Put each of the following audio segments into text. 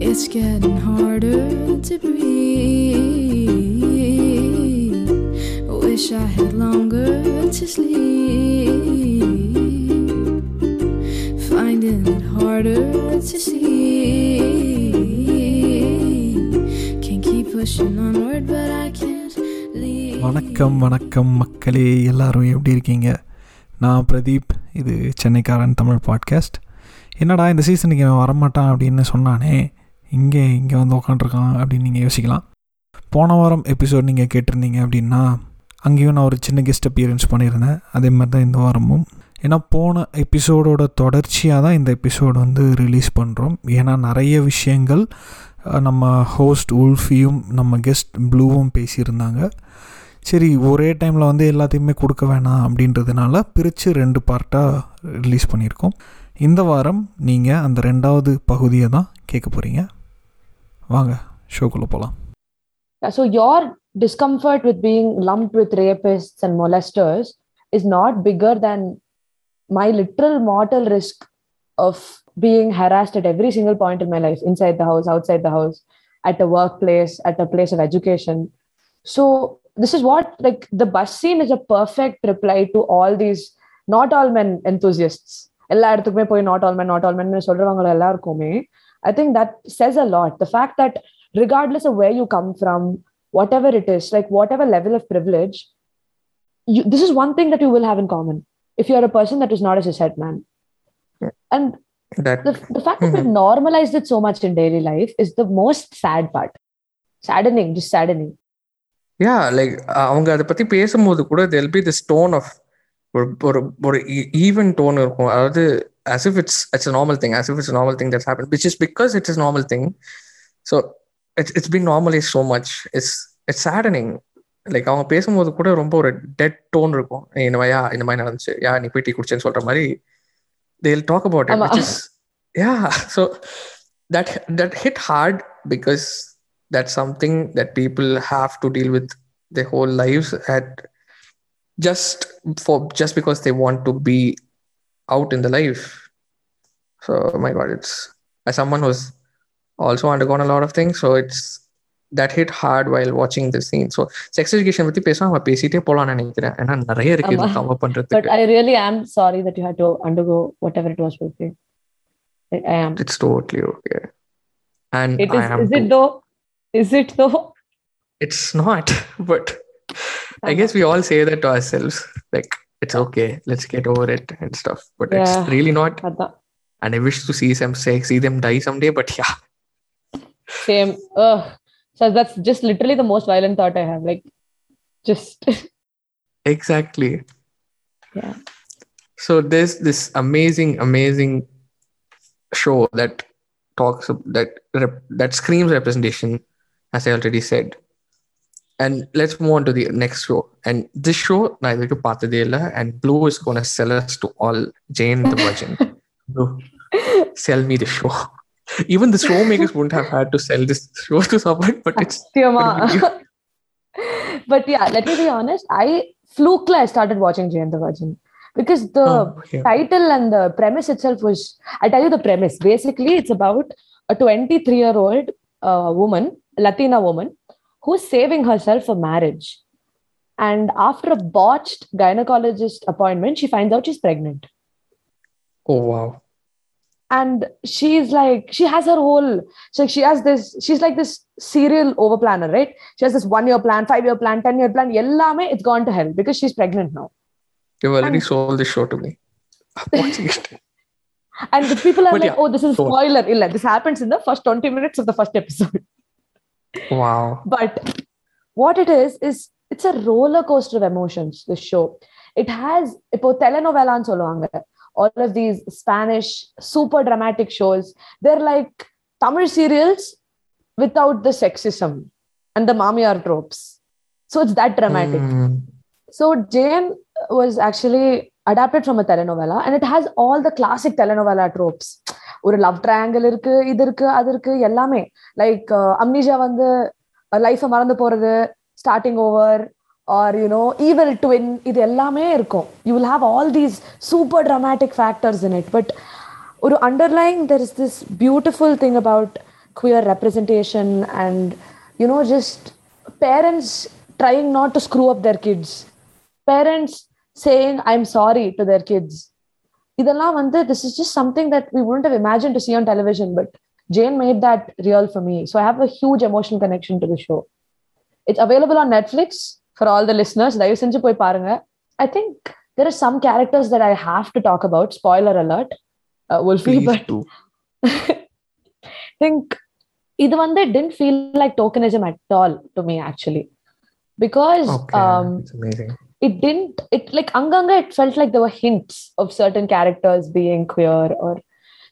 It's getting harder to breathe. Wish I had longer to sleep. Finding it harder to see. வணக்கம் வணக்கம் மக்களே எல்லாரும் எப்படி இருக்கீங்க? நான் பிரதீப் இது சென்னைக்காரன் தமிழ் பாட்காஸ்ட் என்னடா இந்த சீசனுக்கு இவன் வரமாட்டான் அப்படின்னு சொன்னானே இங்கே இங்கே வந்து உக்காண்ட்ருக்கான் அப்படின்னு நீங்கள் யோசிக்கலாம். போன வாரம் எபிசோட் நீங்கள் கேட்டிருந்தீங்க அப்படின்னா அங்கேயும் நான் ஒரு சின்ன கெஸ்ட் அப்பியரன்ஸ் பண்ணியிருந்தேன். அதே மாதிரி தான் இந்த வாரமும். ஏன்னா போன எபிசோடோட தொடர்ச்சியாக தான் இந்த எபிசோடு வந்து ரிலீஸ் பண்ணுறோம் ஏன்னா நிறைய விஷயங்கள் நம்ம ஹோஸ்ட் உல்ஃபியும் நம்ம கெஸ்ட் ப்ளூவும் பேசியிருந்தாங்க. சரி ஒரே டைமில் வந்து எல்லாத்தையுமே கொடுக்க வேணாம் அப்படின்றதுனால பிரித்து ரெண்டு பார்ட்டாக ரிலீஸ் பண்ணியிருக்கோம். இந்த வாரம் நீங்கள் அந்த ரெண்டாவது பகுதியை தான் கேட்க போகிறீங்க வாங்க ஷோக்குள்ளே போகலாம் so your your discomfort with being lumped with rapists and molesters is not bigger than my literal mortal risk of being harassed at every single point in my life inside the house outside the house at a workplace at a place of education so this is what like the bus scene is a perfect reply to all these not all men enthusiasts எல்லா இடத்துக்குமே போய் not all men not all men சொல்றவங்க எல்லாருக்குமே I think that says a lot. The fact that regardless of where you come from, whatever it is, like whatever level of privilege, you, this is one thing that you will have in common. If you're a person that is not a cishet man. Yeah. And that the, the fact that we've normalized it so much in daily life is the most sad part. Saddening, just saddening. Yeah like அவங்க அதை பத்தி பேசும்போது கூட தெல் B this tone of ஒரு ஒரு ஒரு even tone இருக்கும் அதாவது as if it's it's a normal thing as if it's a normal thing that's happened which is because it's a normal thing so it's it's been normalized so much it's it's saddening like அவங்க பேசும்போது கூட ரொம்ப ஒரு dead tone இருக்கும் "ஏய், இந்த மாதிரி யா இந்த மாதிரி நடந்துச்சு யா நீ போய் டீ குடிச்சேன்னு சொல்ற மாதிரி they'll talk about it ஆமா. which is yeah so that that hit hard because that's something that people have to deal with their whole lives at just for just because they want to be out in the life so my god it's as someone who's also undergone a lot of things so it's that hit hard while watching the scene so sex education பத்தி பேச நம்ம பேசிட்டே போலாம்னு நினைக்கிறேன் ஏன்னா நிறைய இருக்கு இது ஆமா. cover But பண்றதுக்கு I really am sorry that you had to undergo whatever it was with you. I I am. it's totally okay and It is, I am is it too. though? Is it though? it's not but i guess we all say that to ourselves like it's okay let's get over it and stuff but Yeah. it's really not அதான். and i wish to see some say, see them die someday but yeah Same. Ugh. So that's just literally the most violent thought I have. Like, just. exactly. Yeah. So there's this amazing, amazing show that talks that rep, that screams representation, as I already said. And let's move on to the next show. And this show, neither to Patadela and Blue is gonna sell us to all Jane the Virgin. Blue, sell me the show even the show makers wouldn't have had to sell this show to someone but it's Satyama. gonna be you. but yeah, let me be honest. I flukely I started watching Jane the Virgin because the Oh, yeah. title and the premise itself was. I tell you the premise. Basically, it's about a 23 year old uh, woman, Latina woman, who's saving herself for marriage. And after a botched gynecologist appointment, she finds out she's pregnant. oh wow and she's like she has her whole so she has this she's like this serial over planner right she has this one year plan five year plan ten year plan yellame it's gone to hell because she's pregnant now you've already sold this show to me I'm watching it and the people are But like yeah, oh this is a so- spoiler illa this happens in the first 20 minutes of the first episode wow but what it is is it's a roller coaster of emotions this show it has இப்போ telenovelas சொல்லுவாங்க all of these spanish super dramatic shows they're like tamil serials without the sexism and the mamiar tropes so it's that dramatic Hmm. so jane was actually adapted from a telenovela and it has all the classic telenovela tropes ஒரு love triangle இருக்கு இது இருக்கு அது இருக்கு எல்லாமே like அம்னிஷா வந்து லைஃபை மறந்து போறது starting over or you know evil twin இது எல்லாமே இருக்கும் you will have all these super dramatic factors in it but ஒரு underlying there is this beautiful thing about queer representation and you know just parents trying not to screw up their kids parents saying i'm sorry to their kids இதெல்லாம் வந்து this is just something that we wouldn't have imagined to see on television but jane made that real for me so i have a huge emotional connection to the show it's available on netflix for all the listeners தயவு செஞ்சு போய் பாருங்க i think there are some characters that i have to talk about spoiler alert uh, wolfie Please but do. I think இது வந்து didn't feel like tokenism at all to me actually because Okay, um, it's amazing. it didn't it like anganga it felt like there were hints of certain characters being queer or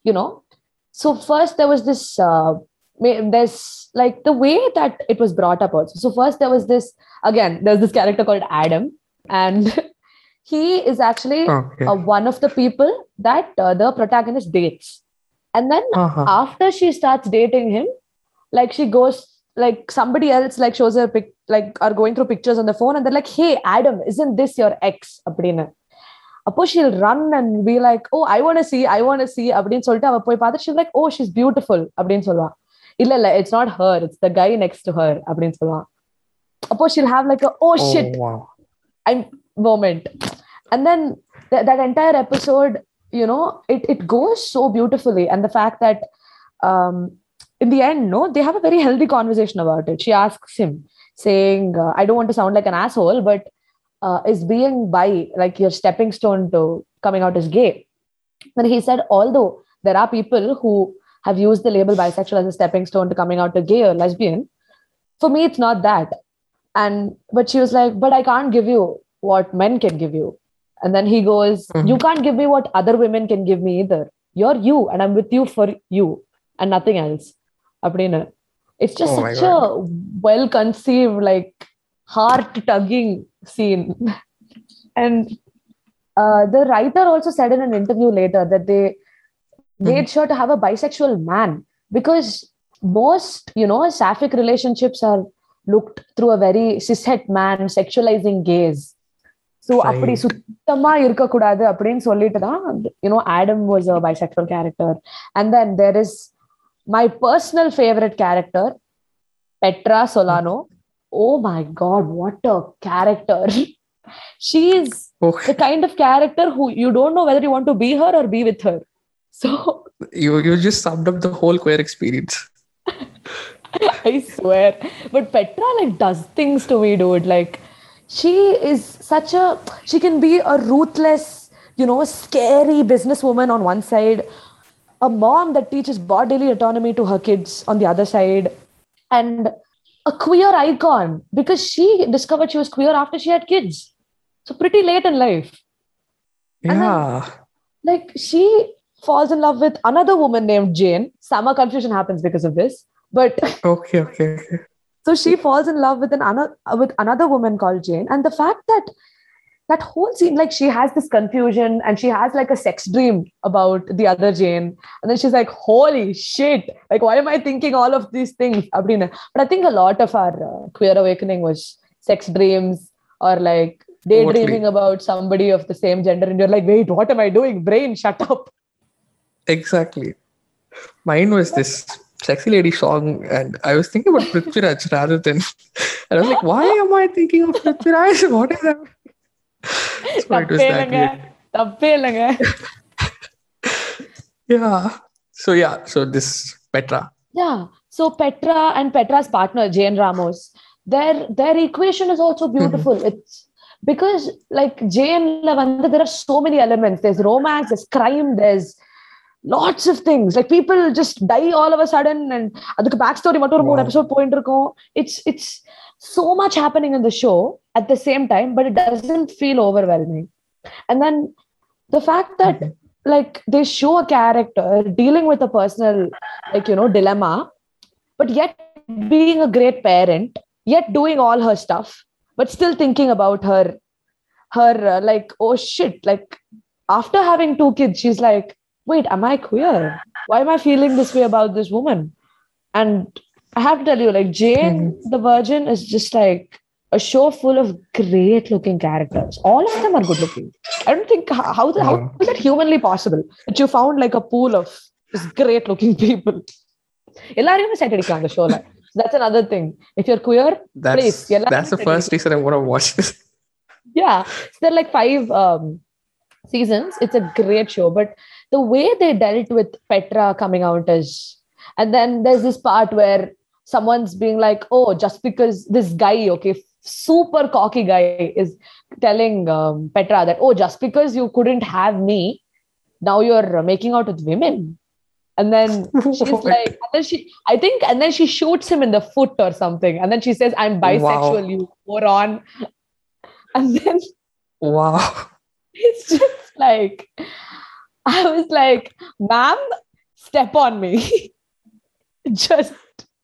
you know so first there was this uh, ma- there's like the way that it was brought up also so first there was this again there's this character called adam and he is actually Okay. uh, one of the people that uh, the protagonist dates and then Uh-huh. after she starts dating him like she goes like somebody else like shows her pic like are going through pictures on the phone and they're like hey adam isn't this your ex அப்படின்னு அப்போ she'll run and be like oh i want to see i want to see அப்படின்னு சொல்லிட்டு அவ போய் பார்த்து she's like oh she's beautiful அப்படின்னு சொல்லுவா இல்ல இல்ல it's not her it's the guy next to her அப்படின்னு சொல்லுவான் அப்போ she'll have like a oh Oh, shit wow. moment and then th- that entire episode you know it, it goes so beautifully and the fact that um in the end no they have a very healthy conversation about it she asks him saying uh, i don't want to sound like an asshole but uh, is being bi like your stepping stone to coming out as gay and he said although there are people who have used the label bisexual as a stepping stone to coming out to gay or lesbian. For me, it's not that. And but she was like, but I can't give you what men can give you. And then he goes, mm-hmm. you can't give me what other women can give me either. You're you, and I'm with you for you and nothing else. It's just oh such a well conceived, like heart tugging scene. and uh, the writer also said in an interview later that they made sure to have a bisexual man because most you know sapphic relationships are looked through a very cishet man sexualizing gaze so Right. அப்படி சுத்தமா இருக்கக்கூடாது அப்படின்னு சொல்லிட்டு தான் you know adam was a bisexual character and then there is my personal favorite character petra solano oh my god what a character she's Okay. the kind of character who you don't know whether you want to be her or be with her so You you just summed up the whole queer experience. I swear. But Petra like does things to me, dude. Like she is such a she can be a ruthless, you know, scary businesswoman on one side, a mom that teaches bodily autonomy to her kids on the other side, and a queer icon because she discovered she was queer after she had kids. So pretty late in life. And then- Yeah. like she falls in love with another woman named Jane. Summer confusion happens because of this. But Okay, okay, okay. so she falls in love with an ano- with another woman called Jane, and the fact that that whole scene, like she has this confusion and she has like a sex dream about the other Jane, and then she's like, "Holy shit! Like, why am I thinking all of these things?" But I think a lot of our uh, queer awakening was sex dreams or like daydreaming about somebody of the same gender, and you're like, "Wait, what am I doing? Brain, shut up!" Exactly. Mine was this sexy lady song, and I was thinking about Prithviraj rather than. And I was like, why am I thinking of Prithviraj? What is that? So it was that yeah. So yeah. So this Petra. Yeah. So Petra and Petra's partner Jane Ramos, their their equation is also beautiful. Mm-hmm. It's because like Jane Lavanda, there are so many elements. There's romance, there's crime, there's lots of things. Like people just die all of a sudden and அதுக்கு back story மட்டும் ஒரு மூணு Wow. Episode போயிட்டு இருக்கும் it's it's so much happening in the show at the same time, but it doesn't feel overwhelming. And then the fact that like they show a character dealing with a personal like you know dilemma but yet being a great parent yet doing all her stuff but still thinking about her her uh, like oh shit like after having two kids she's like wait am i queer why am i feeling this way about this woman and i have to tell you like jane the virgin is just like a show full of great looking characters. All of them are good looking. I don't think how, how, the- how Yeah. is that humanly possible that you found like a pool of just great looking people. எல்லாரையுமே set அடிக்கலாம் அந்த ஷோல that's another thing if you're queer That's Please, எல்லாரும் that's the ready. first reason I'm gonna watch this. yeah so there are like five um, seasons it's a great show but the way they dealt with petra coming out is and then there's this part where someone's being like oh just because this guy okay super cocky guy is telling um, petra that oh just because you couldn't have me now you're making out with women. And then she's like and then she i think and then she shoots him in the foot or something. And then she says i'm bisexual you moron. And then Wow. it's just like I was like, ma'am, step on me. just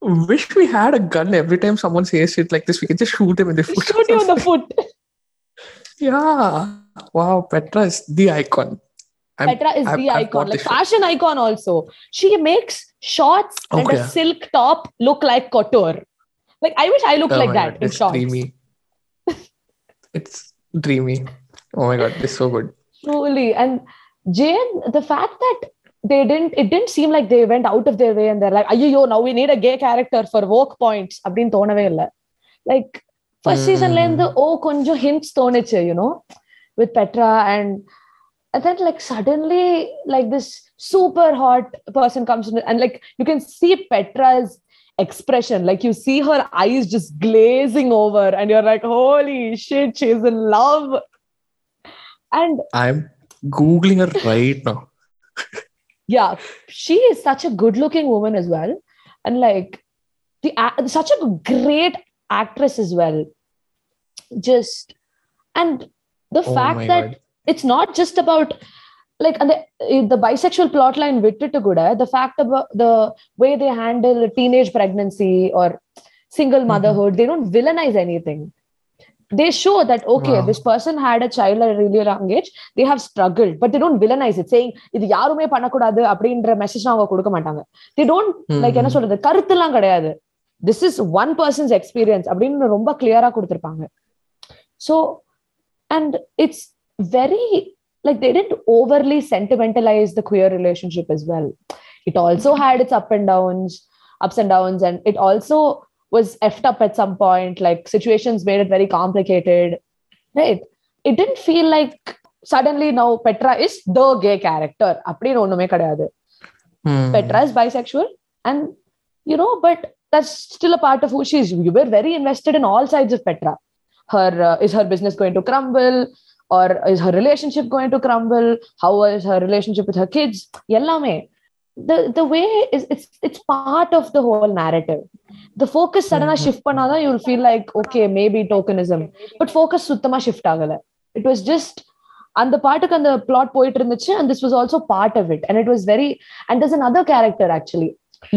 Wish we had a gun every time someone says shit like this. We can just shoot them in the foot. shoot you in the foot. Yeah. Wow. Petra is the icon. I'm- Petra is I've- the I've icon, like show. fashion icon also. She makes shorts and a silk top look like couture. Like I wish I looked Oh like that God, in it's shorts. dreamy. it's dreamy. Oh my god, this is so good. Truly. And Jane, the fact that they didn't, it didn't seem like they went out of their way and they're like, yo, now we need a gay character for woke points. அப்படின்னு தோணவே இல்லை like first சீசன்ல இருந்து ஓ கொஞ்சம் hints தோணுச்சு you know with Petra and and then like suddenly like this super hot person comes in and like you can see petra's expression like you see her eyes just glazing over and you're like holy shit she's in love and I'm googling her right now. yeah she is such a good looking woman as well and like the a- such a great actress as well just and the Oh fact my that god. it's not just about like and the, the bisexual plot line விட்டுட்டு கூட the fact about the way they handle teenage pregnancy or single motherhood they don't villainize anything they show that okay Wow. this person had a child at a really young age they have struggled but they don't villainize it saying இது யாருமே பண்ணக்கூடாது அப்படின்ற message அவங்க கொடுக்க மாட்டாங்க they don't like என்ன Mhm. சொல்றது கருத்துலாம் கிடையாது this is one person's experience அப்படின்னு ரொம்ப கிளியரா கொடுத்துருப்பாங்க so and it's very like they tend overly sentimentalise the queer relationship as well it also had its up and downs ups and downs and it also was effed up at some point like situations made it very complicated right it didn't feel like suddenly now petra is the gay character அப்படின்னு ஒண்ணுமே கிடையாது Hmm. Petra is bisexual, and you know, but that's still a part of who she is. You were very invested in all sides of Petra. Her uh, is her business going to crumble, or is her relationship going to crumble? How is her relationship with her kids? Yellame. The the way is it's it's part of the whole narrative. The focus suddenly Mhm. shift பண்ணாதான் you'll feel like okay maybe tokenism, but focus சுத்தமா shift ஆகல. It was just அந்த பாட்டுக்கு அந்த plot போயிட்டு இருந்துச்சு and this was also part of it and it was very and there's another character actually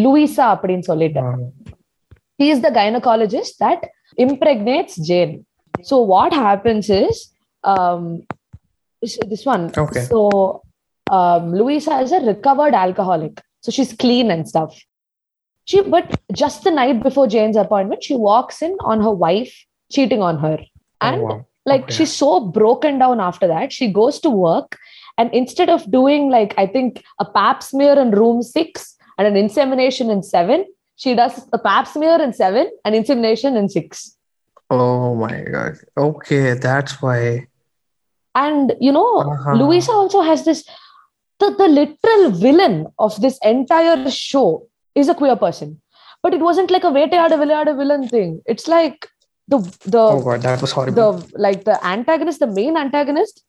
louisa அப்படின்னு சொல்லிட்டு Wow. he is the gynecologist that impregnates jane so what happens is um is- this one Okay. so um luisa is a recovered alcoholic so she's clean and stuff she but just the night before jane's appointment she walks in on her wife cheating on her and oh, wow. like Okay. she's so broken down after that she goes to work and instead of doing like i think a pap smear in room 6 and an insemination in 7 she does a pap smear in 7 and insemination in 6 Oh my god. Okay, that's why. and you know Uh-huh. luisa also has this the, the literal villain of this entire show is a queer person. But it wasn't like a Vettaiyaadu Vilaiyaadu villain thing. It's like the the oh god that was horrible. the like the antagonist the main antagonist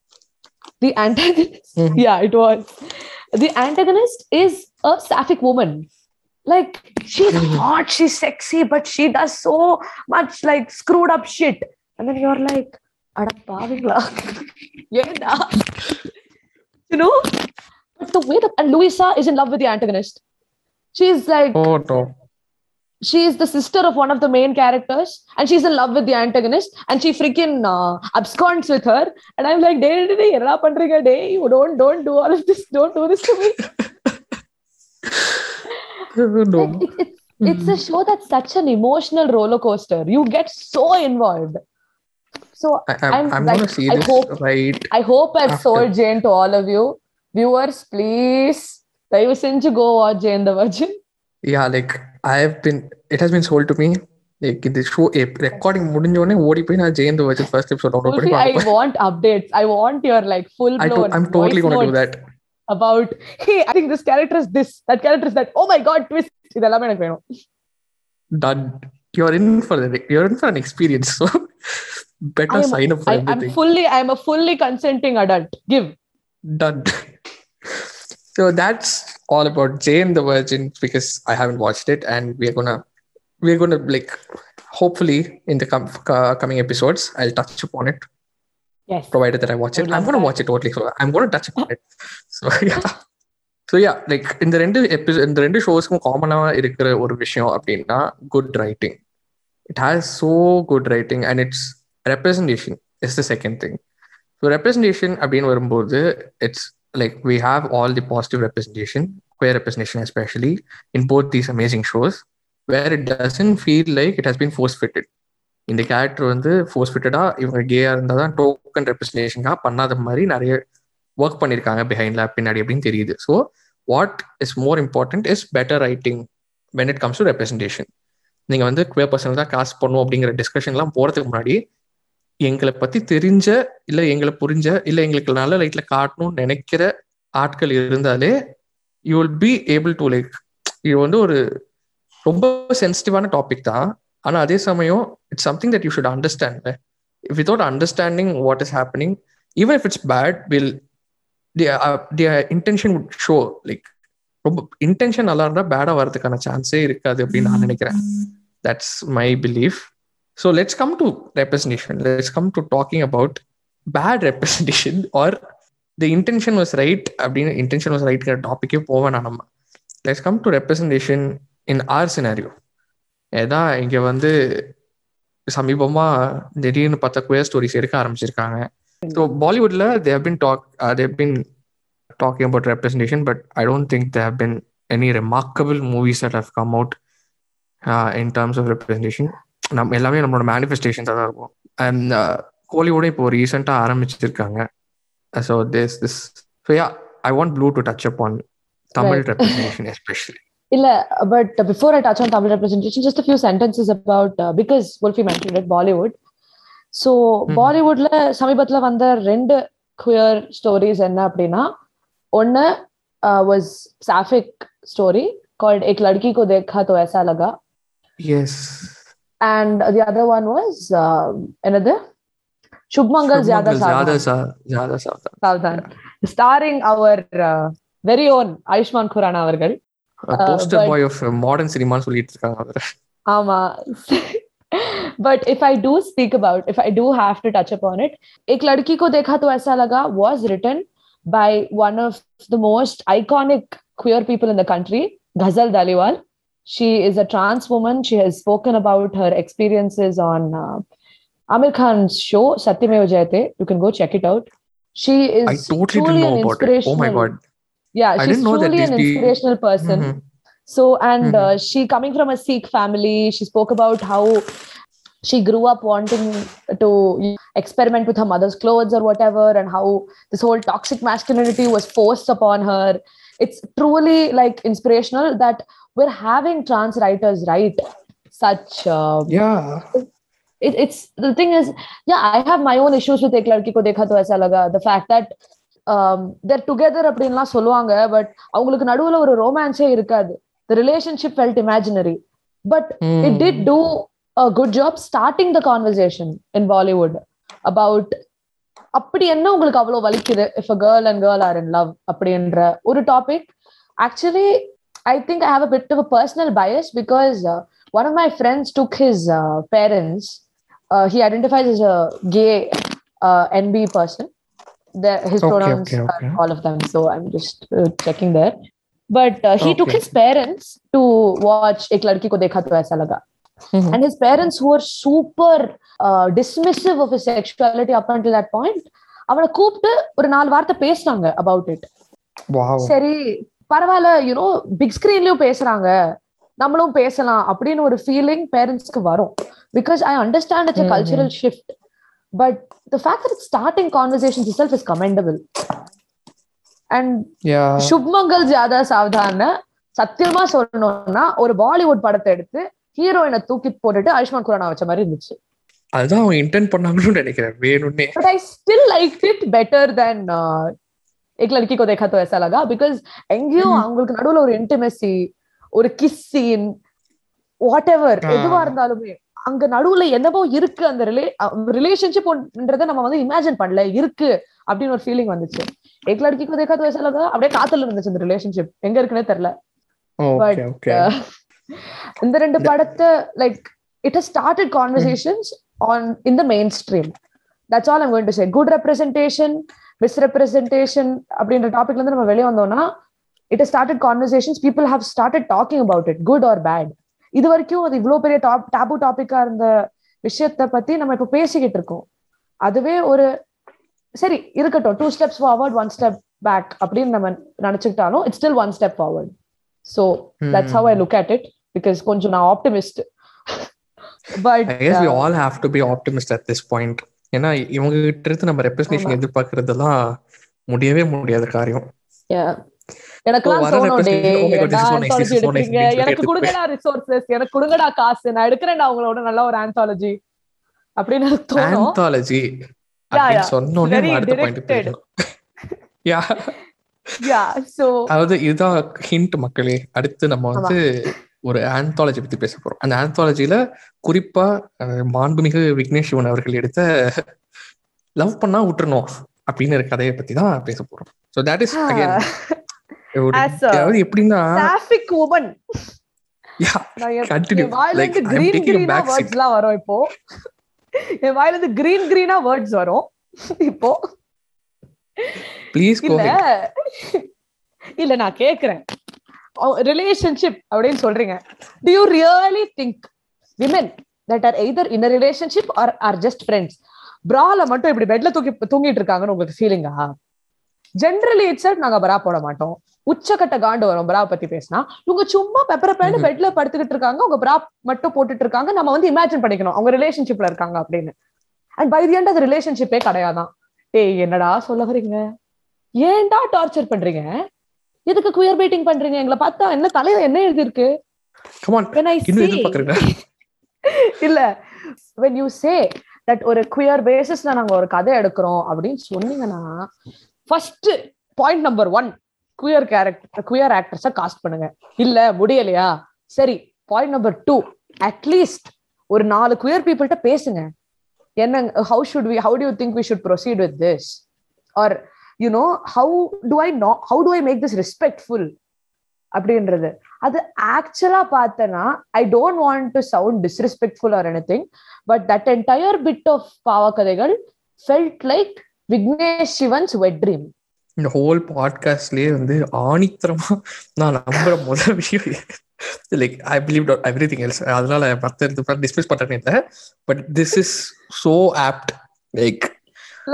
the antagonist mm-hmm. yeah it was. The antagonist is a sapphic woman. Like she's hot hmm. she's sexy but she does so much like screwed up shit. And then you're like you know? But the way that and Luisa is in love with the antagonist. She's like oh, no. the sister of one of the main characters, and she's in love with the antagonist, and she freaking uh, absconds with her. And I'm like, day, day, day, pandriga, day, you don't don't do all of this, don't do this to me. no. It's a show that's such an emotional roller coaster. You get so involved. So I, am I'm, I'm, I'm like, gonna see I this hope, right. I hope I've sold Jane to all of you viewers please தயவு செஞ்சு go watch jane the virgin Yeah, like I've been. It has been sold to me. Like the show recording முடிஞ்ச உடனே ஓடி போய் நான் ஜெயந்த் வச்சு first episode download பண்ணி Ulfi, i பார்ப்பேன். want updates i want your like full I blown to, I'm totally voice gonna do notes that. about hey i think this character is this that character is that oh my god twist இதெல்லாமே எனக்கு வேணும் Done. You're in for the you're in for an experience. So better I am- sign up for I, i'm everything. fully i'm a fully consenting adult give Done. so that's all about Jane the Virgin because I haven't watched it, and we're gonna we're gonna like hopefully in the com- uh, coming episodes I'll touch upon it yes provided that I watch it. Would I'm love gonna that. watch it totally. So I'm gonna touch upon it. So yeah. So yeah, like இந்த ரெண்டு episode இந்த ரெண்டு ஷோஸ்க்கும் காமனா இருக்கிற ஒரு விஷயம் அப்படின்னா good writing it has so good writing and it's representation is the second thing so representation அப்படின்னு வரும்போது it's like we have all the positive representation, queer representation especially in both these amazing shows where it doesn't feel like it has been force fitted இந்த character வந்து force ஃபிட்டடாக இவங்க கேயா இருந்தால் தான் token ரெப்ரஸன்டேஷனாக பண்ணாத மாதிரி நிறைய ஒர்க் பண்ணியிருக்காங்க பிஹைண்ட்ல பின்னாடி அப்படின்னு தெரியுது. So what is more important is better writing when it comes to representation நீங்கள் வந்து குவே பர்சன் தான் காசு பண்ணும் அப்படிங்கிற டிஸ்கஷன்லாம் போகிறதுக்கு முன்னாடி எங்களை பற்றி தெரிஞ்ச இல்லை எங்களை புரிஞ்ச இல்லை எங்களுக்கு நல்ல லைட்டில் காட்டணும்னு நினைக்கிற ஆட்கள் இருந்தாலே you will be able to like இது வந்து ஒரு ரொம்ப சென்சிட்டிவான டாபிக் தான். ஆனா அதே சமயம் it's something that you should understand without understanding what is happening even if it's bad will intention would show like ரொம்ப இன்டென்ஷன் நல்லா இருந்தா பேடா வரதுக்கான சான்ஸே இருக்காது அப்படின்னு நான் நினைக்கிறேன். That's my belief so let's come to representation let's come to talking about bad representation or the intention was right அப்படின்னு இன்டென்ஷன் வாஸ் ரைட்ங்கிற டாப்பிக்கே போவேன் நம்ம. Let's come to representation in our scenario ஏதா இங்க வந்து சமீபமா திடீர்னு பார்த்தா குயர் ஸ்டோரிஸ் எடுக்க ஆரம்பிச்சிருக்காங்க. So பாலிவுட்ல they have been talk they have been talking about representation but I don't think they have been any remarkable movies that have come out in terms of representation நம்ம எல்லாமே நம்மளோட மேனிஃபெஸ்டேஷன்ஸாக தான் இருக்கும். And கோலிவுடே uh, இப்போ ரீசெண்டாக ஆரம்பிச்சிருக்காங்க. So this this so yeah I want blue to touch up on Tamil representation especially இல்ல but before I touch on Tamil representation just few sentences about because Wolfie mention it Bollywood so பாலிவுட்ல சமீபத்துல வந்த ரெண்டு queer stories என்ன அப்படின்னா ஒன்னு was sapphic story called Ek Ladki Ko Dekha Toh Aisa Laga as and the other one was uh, another Shubh Mangal Zyada Saavdhan. Zyada Saavdhan. Starring our uh, very own Ayushmann Khurrana அவர்கள் poster boy of modern சினிமான்னு சொல்லிட்டு இருக்காங்க அவர் ஆமா but if I do speak about if I do have to touch upon it Ek Ladki Ko Dekha Toh Aisa Laga was written by one of the most iconic queer people in the country Gazal Dhaliwal she is a trans woman. She has spoken about her experiences on uh, Aamir Khan's show, Satyamev Jayate. You can go check it out. She is I totally didn't know about it. Oh my god. Yeah, she's truly an inspirational person. Mhm. So, and uh, she coming from a Sikh family, she spoke about how she grew up wanting to experiment with her mother's clothes or whatever, and how this whole toxic masculinity was forced upon her. It's truly like inspirational that we're having trans writers write such. Uh, Yeah. it, it's the thing is, yeah, I have my own issues with Ek Ladki Ko Dekha To Aisa Laga. The fact that um, they're together அப்படின்லாம் சொல்லுவாங்க but அவங்களுக்கு நடுவுல ஒரு ரொமான்ஸே இருக்காது the relationship felt imaginary but it Hmm. did do a good job starting the conversation in bollywood about அப்படி என்ன உங்களுக்கு அவ்வளவு வலிக்குது if a girl and girl are in love அப்படின்ற ஒரு topic actually i think i have a bit of a personal bias because uh, one of my friends took his uh, parents uh, he identifies as a gay uh, nb person the, his Okay, pronouns okay, okay. are all of them so i'm just uh, checking there but uh, he took Okay. his parents to watch ek ladki ko dekha to aisa laga Mhm. and his parents who were super uh, dismissive of his sexuality up until that point அவனை கூப்பிட்டு ஒரு நாலு வார்த்தை பேசுனாங்க about it Wow. சரி பரவாயில்ல you know big ஸ்கிரீன்லயும் பேசுறாங்க. நம்மளும் பேசலாம் அப்படின்னு ஒரு ஃபீலிங் பேரண்ட்ஸ்க்கு வரும். Because I understand it's cultural shift but the fact it starting conversation it's is commendable and சுப்மங்கல் ஜாதா சாவதான சத்தியமா சொல்லணும்னா ஒரு பாலிவுட் படத்தை எடுத்து ஹீரோயினை தூக்கி போட்டுட்டு ஆயுஷ்மான் குரானா வச்ச மாதிரி இருந்துச்சு. அதுதான் அவங்க இன்டென்ட் பண்ணாங்கன்னு நினைக்கிறேன். வேணும்னே. But I still like it better then Ek Ladki Ko देखा तो ऐसा लगा बिकॉज எங்கேயும் அவங்களுக்கு நடுவுல ஒரு இன்டிமெசி ஒரு கிஸ் சீன் வாட் எவர் எதுவா இருந்தாலுமே அங்க நடுவுல என்னவோ இருக்கு அந்த ரிலே ரிலேஷன்ஷிப்ன்றத நம்ம வந்து இமேஜின் பண்ணல இருக்கு அப்படின்னு ஒரு ஃபீலிங் வந்துச்சு. எக் லड़की देखा तो ऐसा लगा அப்படியே காத்துல இருந்துச்சு அந்த ரிலேஷன்ஷிப் எங்க இருக்குன்னே தெரியல. பட் uh, இந்த ரெண்டு படத்தை like it has started conversations on in the mainstream that's all I'm going to say good representation misrepresentation அப்படின்ற டாபிக்ல இருந்து நம்ம வெளியே வந்தோம்னா it started conversations people have started talking about it good or bad இது வரைக்கும் அது இவ்வளவு பெரிய டாப் டேபு டாபிக்கா இருந்த விஷயத்த பத்தி நம்ம இப்ப பேசிக்கிட்டு இருக்கோம். அதுவே ஒரு சரி இருக்கட்டும். Two steps forward one step back அப்படின்னு நம்ம நினைச்சுக்கிட்டாலும் it's still one step forward so that's how I look at it because கொஞ்சம் நான் optimist but I guess we all have to be optimist at this point ஏன்னா இவங்க கிட்ட இருந்து நம்ம representation எதிர்பார்க்கறதெல்லாம் முடியவே முடியாத காரியம். எனக்கு கொடுங்கடா ரிசோர்சஸ் எனக்கு கொடுங்கடா காசு. நான் எடுக்கிறேன்டா அவங்களோட நல்ல ஒரு ஆந்தாலஜி அப்படின்னு ஆந்தாலஜி சொன்னோனே யா யா சோ அதாவது இதுதான் ஹிண்ட் மக்களே. அடுத்து நம்ம வந்து ஒரு ஆந்தாலஜி பத்தி பேச போறோம். அந்த ஆந்தாலஜில குறிப்பா மாண்புமிகு விக்னேஷ் சிவன் அவர்கள் எடுத்த லவ் பண்ணா விட்டுறணும் அப்படின்னு ஒரு கதையை பத்தி தான் பேச போறோம். ஸோ தட் இஸ் அதாவது எப்படின்னா சாஃபிக் உமன் yeah, நான் என் Continue. என் வாயில Like, இருந்து I'm கிரீன் கிரீனா seat. வேர்ட்ஸ்லாம் வரும் இப்போ. என் வாயில இருந்து கிரீன் கிரீனா வேர்ட்ஸ் வரும். இப்போ. ப்ளீஸ் இல்ல நான் கேக்குறேன். ரிலேஷன்ஷிப் அப்படின்னு சொல்றீங்க. Do you really think women that are either in relationship or or just friends பிரால மட்டும் இப்படி பெட்ல தூக்கி தூங்கிட்டு இருக்காங்கன்னு உங்களுக்கு ஃபீலிங்கா ஜென்ரலி இட்ஸ் நாங்க பிரா போட மாட்டோம். உச்சக்கட்ட காண்டு வரும். பிரா பத்தி பேசினா. இவங்க சும்மா பெப்பர பேண்டு. பெட்ல படுத்துக்கிட்டு இருக்காங்க. உங்க பிரா மட்டும் போட்டுட்டு இருக்காங்க. நம்ம வந்து இமேஜின் பண்ணிக்கணும். அவங்க ரிலேஷன்ஷிப்ல இருக்காங்க அப்படின்னு. அண்ட் பை தி எண்ட் அது ரிலேஷன்ஷிப்பே கிடையாதான். டேய் என்னடா சொல்ல வரீங்க ஏன்டா டார்ச்சர் பண்றீங்க? எதுக்கு குயர் பைட்டிங் பண்றீங்க? எங்களை பார்த்தா என்ன தலையில என்ன எழுதி இருக்கு கமான் when I இன்னும் see எதிர்பார்க்கறீங்க இல்ல. When you say that ஒரு குயர் பேசிஸ்ல நாங்க ஒரு கதை எடுக்கிறோம் அப்படின்னு சொன்னீங்கன்னா first point number one queer character queer actors cast பண்ணுங்க. இல்ல முடியலையா? சரி பாயிண்ட் நம்பர் டூ அட்லீஸ்ட் ஒரு நாலு குயர் பீப்புள்கிட்ட பேசுங்க. என்ன how should we how do you think we should proceed with this or you know how do I know how do I make this respectful அப்படின்றது. அது ஆக்சுவலா பார்த்தனா I don't want to sound disrespectful or anything but that entire bit of Paava Kadhaigal felt like Vignesh Shivan's wet dream இந்த whole பாட்காஸ்ட்லயே வந்து ஆணித்தரமா நான் நம்புற முதல் விஷயம் like I believe everything else அதனால மற்ற இது டிஸ்கஸ் பண்றேன்னு இல்லை. But this is so apt like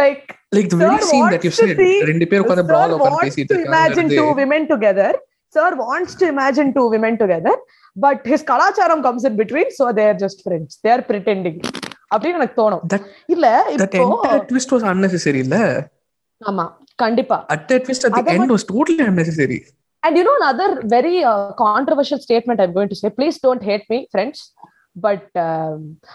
like like the very scene that you said ரெண்டு பேர் உட்கார்ந்து பிரால் உட்கார்ந்து பேசிட்டு imagine two இருக்காங்க women together sir wants to imagine two women together but his கலாச்சாரம் comes in between so they are just friends they are pretending அப்படின்னு எனக்கு தோணும் இல்ல இப்போ ட்விஸ்ட் வாஸ் unnecessary இல்ல ஆமா கண்டிப்பா at that twist at the end was totally unnecessary And you know another very uh, controversial statement I'm going to say. Please don't hate me, friends. But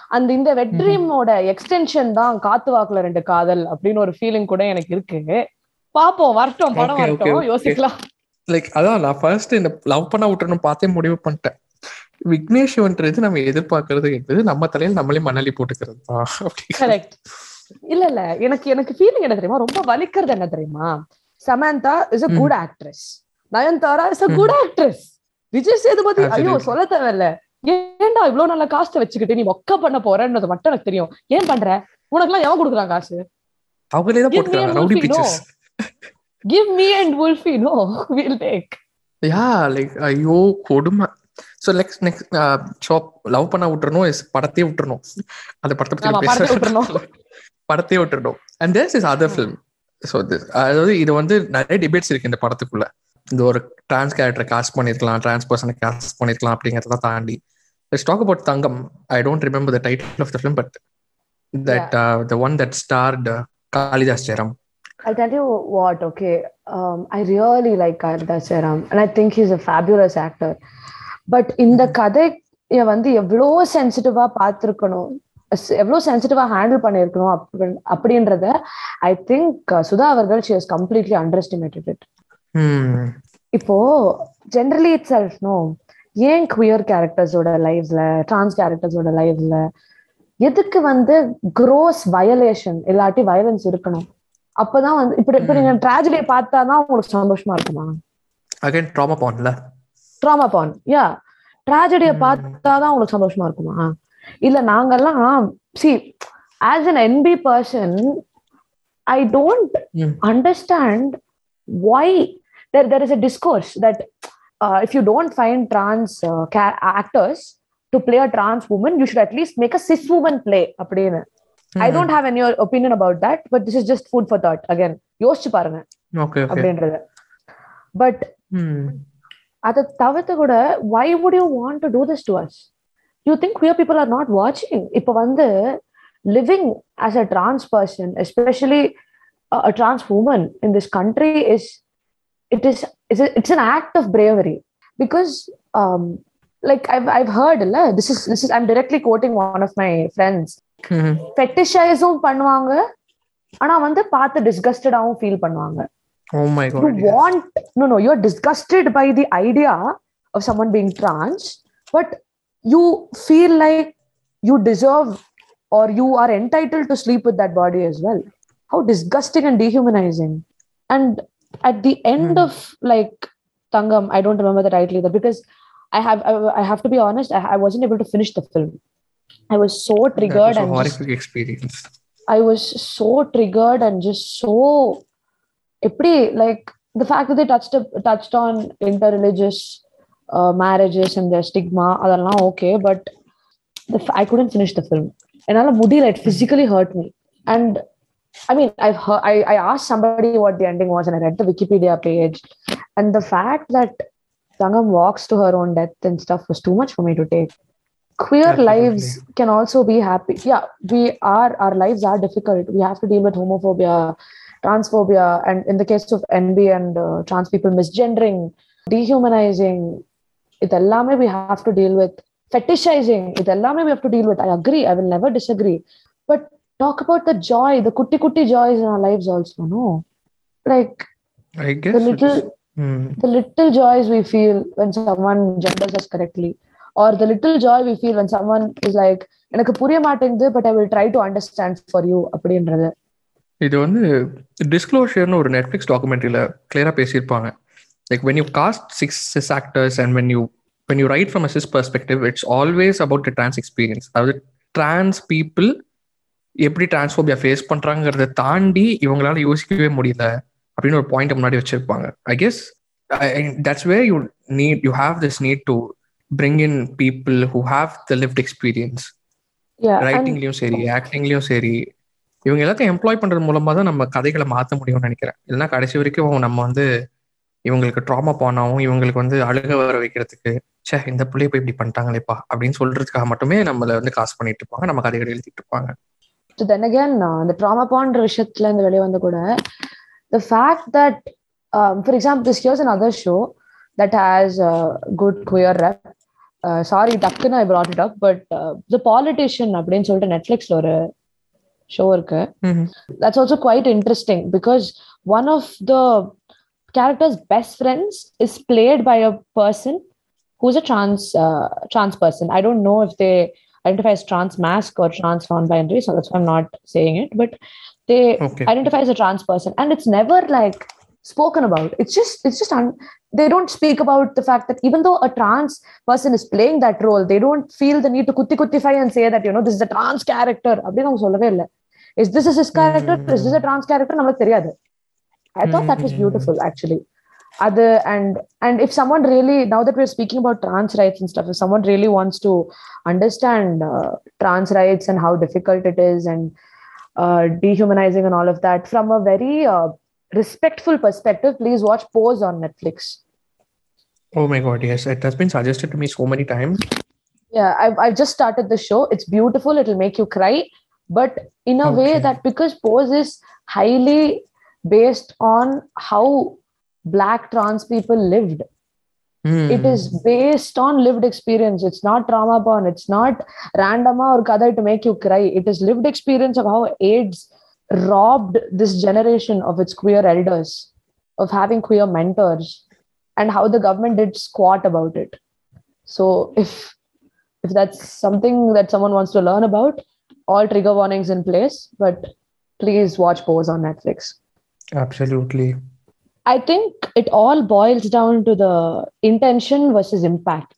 அந்த இந்த வெட் ட்ரீமோட எக்ஸ்டென்ஷன் தான் காத்து வாக்குல ரெண்டு காதல் அப்படின்னு ஒரு ஃபீலிங் கூட எனக்கு இருக்கு. பாப்போம் வரட்டும் படம் வரட்டும். யோசிக்கலாம். லைக் அதான் நான் ஃபர்ஸ்ட் இந்த லவ் பண்ண விட்டுறணும் பார்த்தே முடிவு பண்ணிட்டேன். விக்னேஷ் சிவன்றது நம்ம எதிர்பார்க்கறது என்பது நம்ம தலையில நம்மளே மணலி போட்டுக்கிறது தான். கரெக்ட் இல்ல இல்ல. எனக்கு எனக்கு ஃபீலிங் என்ன தெரியுமா? ரொம்ப வலிக்கிறது என்ன தெரியுமா? Samantha is a good actress Nayanthara is a good actress Vijay Sethupathi ஐயோ. சொல்ல தேவையில்ல. ஏன்டா இவ்வளவு நல்ல காஸ்ட் வச்சுக்கிட்டு நீ மொக்க பண்ண போறன்றது மட்டும் எனக்கு தெரியும். ஏன் பண்ற? உனக்கு எல்லாம் எவன் கொடுக்குறான் காசு? அவங்களே தான் Rowdy. Pictures give me and Wolfie no will take ya like ஐயோ கொடுமை. So next next shop love பண்ண விட்டுறணும் is படத்தையே விட்டுறணும். அந்த படத்தை பத்தி பேச விட்டுறணும். படத்தையே விட்டுறணும். And there's is other film so this அதாவது இது வந்து நிறைய டிபேட்ஸ் இருக்கு இந்த படத்துக்குள்ள. இந்த ஒரு டிரான்ஸ் கேரக்டரை காஸ்ட் பண்ணிருக்கலாம் டிரான்ஸ் பர்சனை காஸ்ட் பண்ணிருக்கலாம் அப்படிங்கறத தாண்டி let's talk about Thangam I don't remember the title of the film but that the one that start Kalidas Jayaram I'll tell you what, okay. Um, I really like Kalidas Jaram, and I think he's a fabulous actor. But இந்த கதையை வந்து எவ்வளோ சென்சிட்டிவா பார்த்துருக்கணும் எவ்வளோ சென்சிட்டிவா handle பண்ணியிருக்கணும் அப்படி அப்படின்றத ஐ think Sudha அவர்கள் she has completely underestimated it இப்போ ஜென்ரலி இட் செல்ஃப் நோ ஏன் குயர் கேரக்டர்ஸோட லைஃப்ல டிரான்ஸ் கேரக்டர்ஸோட லைஃப்ல எதுக்கு வந்து க்ரோஸ் வயலேஷன் இல்லாட்டி வயலன்ஸ் இருக்கணும்? அப்பதான் வந்து இப்படி இப்ப நீங்க ட்ராஜடியை பார்த்தாதான் உங்களுக்கு சந்தோஷமா இருக்குமா? அகைன் ட்ராமா பான்ல ட்ராமா பான் யா ட்ராஜடியை பார்த்தாதான் உங்களுக்கு சந்தோஷமா இருக்குமா? இல்ல நாங்கெல்லாம் cis as an NB person I don't understand why there there is a discourse that uh, if you don't find trans uh, ca- actors to play a trans woman you should at least make a cis woman play அப்படின்னு I don't have any opinion about that but this is just food for thought again யோசிச்சு பாருங்க. அப்படின்றது. But அதை தவிர்த்து கூட why would you want to do this to us you think we're people are not வாட்சிங் இப்போ வந்து living as a trans person especially a trans woman in this country is it is it's, a, it's an act of bravery because um like i've i've heard la, this is this is i'm directly quoting one of my friends ஃபெட்டிஷைஸும் பண்ணுவாங்க ஆனா வந்து பார்த்து டிஸ்கஸ்டடாவும் feel பண்ணுவாங்க oh my you God want no no you're disgusted by the idea of someone being trans but you feel like you deserve or you are entitled to sleep with that body as well how disgusting and dehumanizing and at the end Hmm. of like tangam i don't remember the title either because i have i, I have to be honest I, I wasn't able to finish the film i was so triggered and just- horrific experience I was so triggered and just so எப்படி like the fact that they touched up, touched on interreligious uh, marriages and their stigma அதெல்லாம் okay but the f- I couldn't finish the film என்னால முடியல it physically hurt me and I mean, I've heard, I, I asked somebody what the ending was, and I read the Wikipedia page, and the fact that Tangam walks to her own death and stuff was too much for me to take. Queer Definitely. lives can also be happy. Yeah, we are our lives are difficult. We have to deal with homophobia, transphobia, and in the case of NB and uh, trans people, misgendering, dehumanizing. Itellame we have to deal with fetishizing. Itellame we have to deal with. I agree. I will never disagree. But talk about the joy the kutti kutti joys in our lives also no? Like I the guess little the little joys we feel when someone genders us correctly or the little joy we feel when someone is like எனக்கு புரிய மாட்டேங்குது but I will try to understand for you அப்படின்றது. இது வந்து டிஸ்க்ளோஷர்னு ஒரு Netflix டாக்குமெண்ட்ரியில் கிளியராக பேசியிருப்பாங்க. Like when you cast six cis actors and when you when you write from a cis perspective it's always about the trans experience அதாவது trans people எப்படி டிரான்ஸ்போபியா ஃபேஸ் பண்ணுறாங்கிறத தாண்டி இவங்களால யோசிக்கவே முடியல அப்படின்னு ஒரு பாயிண்ட் முன்னாடி வச்சிருப்பாங்க. I guess that's way you need you have this need to bring in people who have the lived experience ரைட்டிங்லயும் சரி ஆக்டிங்லயும் சரி இவங்க எல்லாத்தையும் எம்ப்ளாய் பண்றது மூலமா தான் நம்ம கதைகளை மாத்த முடியும்னு நினைக்கிறேன். இல்லைன்னா கடைசி வரைக்கும் நம்ம வந்து இவங்களுக்கு ட்ராமா போனாவும் இவங்களுக்கு வந்து அழுக வர வைக்கிறதுக்கு ச்சே இந்த பிள்ளைய போய் இப்படி பண்ணிட்டாங்களேப்பா அப்படின்னு சொல்றதுக்காக மட்டுமே நம்மள வந்து காசு பண்ணிட்டு இருப்பாங்க நம்ம கதைகளை எழுதிட்டு இருப்பாங்க. to then again uh, the trauma போன்ற விஷயத்துல இருந்து வெளியே வந்து கூட the fact that um, for example this here's another show that has a good queer rep uh, sorry டக்குன்னு I brought it up but uh, the politician அப்படின்னு சொல்லிட்டு நெட்ஃபிளிக்ஸ்ல ஒரு ஷோ இருக்கு that's also quite interesting because one of the character's best friends is played by a person who's a trans uh, trans person. I don't know if they identify as trans mask or trans non-binary so that's why i'm not saying it but they okay. identify as a trans person. And it's never like spoken about. It's just it's just un- they don't speak about the fact that even though a trans person is playing that role they don't feel the need to kutti kuttify and say that you know this is a trans character is this a cis character? Mm. is this a hmm. trans character? I thought that was hmm. beautiful actually other and and if someone really now that we're speaking about trans rights and stuff if someone really wants to understand uh, trans rights and how difficult it is and uh, dehumanizing and all of that from a very uh, respectful perspective, please watch Pose on Netflix. Oh my god, yes, it has been suggested to me so many times. Yeah, I've, I've just started the show. It's beautiful. It'll make you cry, but in a way that because Pose is highly based on how black trans people lived. Hmm. It is based on lived experience. It's not trauma porn. It's not random or kada to make you cry. It is lived experience of how AIDS robbed this generation of its queer elders, of having queer mentors, and how the government did squat about it. So if if that's something that someone wants to learn about, all trigger warnings in place. But please watch Pose on Netflix. Absolutely. I think it all boils down to the intention versus impact.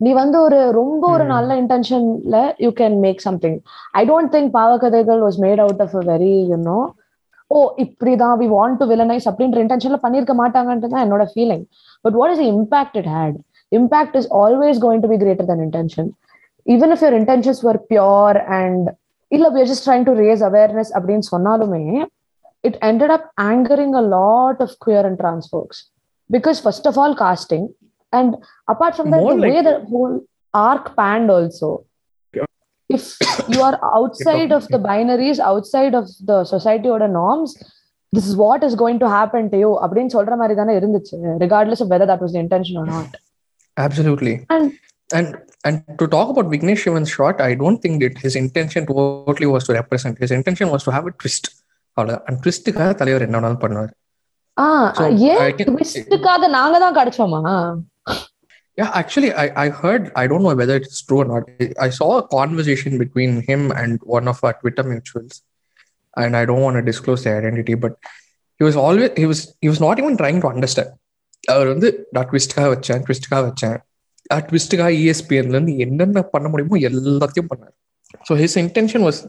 நீ வந்து ஒரு ரொம்ப ஒரு Hmm. நல்ல இன்டென்ஷன்ல you can make something I don't think Paava Kadhaigal was made out of very you know oh இப்படிதான் we want to வில்லனைஸ் அப்படின்ற இன்டென்ஷன்ல பண்ணிருக்க மாட்டாங்கன்றது தான் என்னோட feeling but what is impact it had impact is always going to be greater than intention even if your intentions were pure and இல்ல we are just trying to raise awareness அப்படின்னு சொன்னாலுமே it ended up angering a lot of queer and trans folks because first of all casting and apart from that More the like- way the whole arc panned also if you are outside of the binaries outside of the society or the norms this is what is going to happen to you அப்படின்னு சொல்ற மாதிரி தானே இருந்துச்சு regardless of whether that was the intention or not Absolutely. And- and and to talk about Vignesh Shivan's shot, I don't think that his intention totally was to represent. His intention was to have a twist. அவ்வளவுதான் அந்த ட்விஸ்ட்டுக்காக தலைவர் என்ன வேணாலும் பண்ணுவார் ஆ So, ஏன் I can- ட்விஸ்டுக்காக நாங்க தான் கிடைச்சோமா Yeah, actually, I, I heard, I don't know whether it's true or not. I saw a conversation between him and one of our Twitter mutuals, and I don't want to disclose the identity, but he was always, he was, he was not even trying to understand. அவர் வந்து நான் ட்விஸ்ட்டுக்காக வச்சேன் ட்விஸ்ட்டுக்காக வச்சேன் ஆ ட்விஸ்ட்டுக்காக இஎஸ்பிஎன்லேருந்து என்னென்ன பண்ண முடியுமோ எல்லாத்தையும் பண்ணார் so his intention was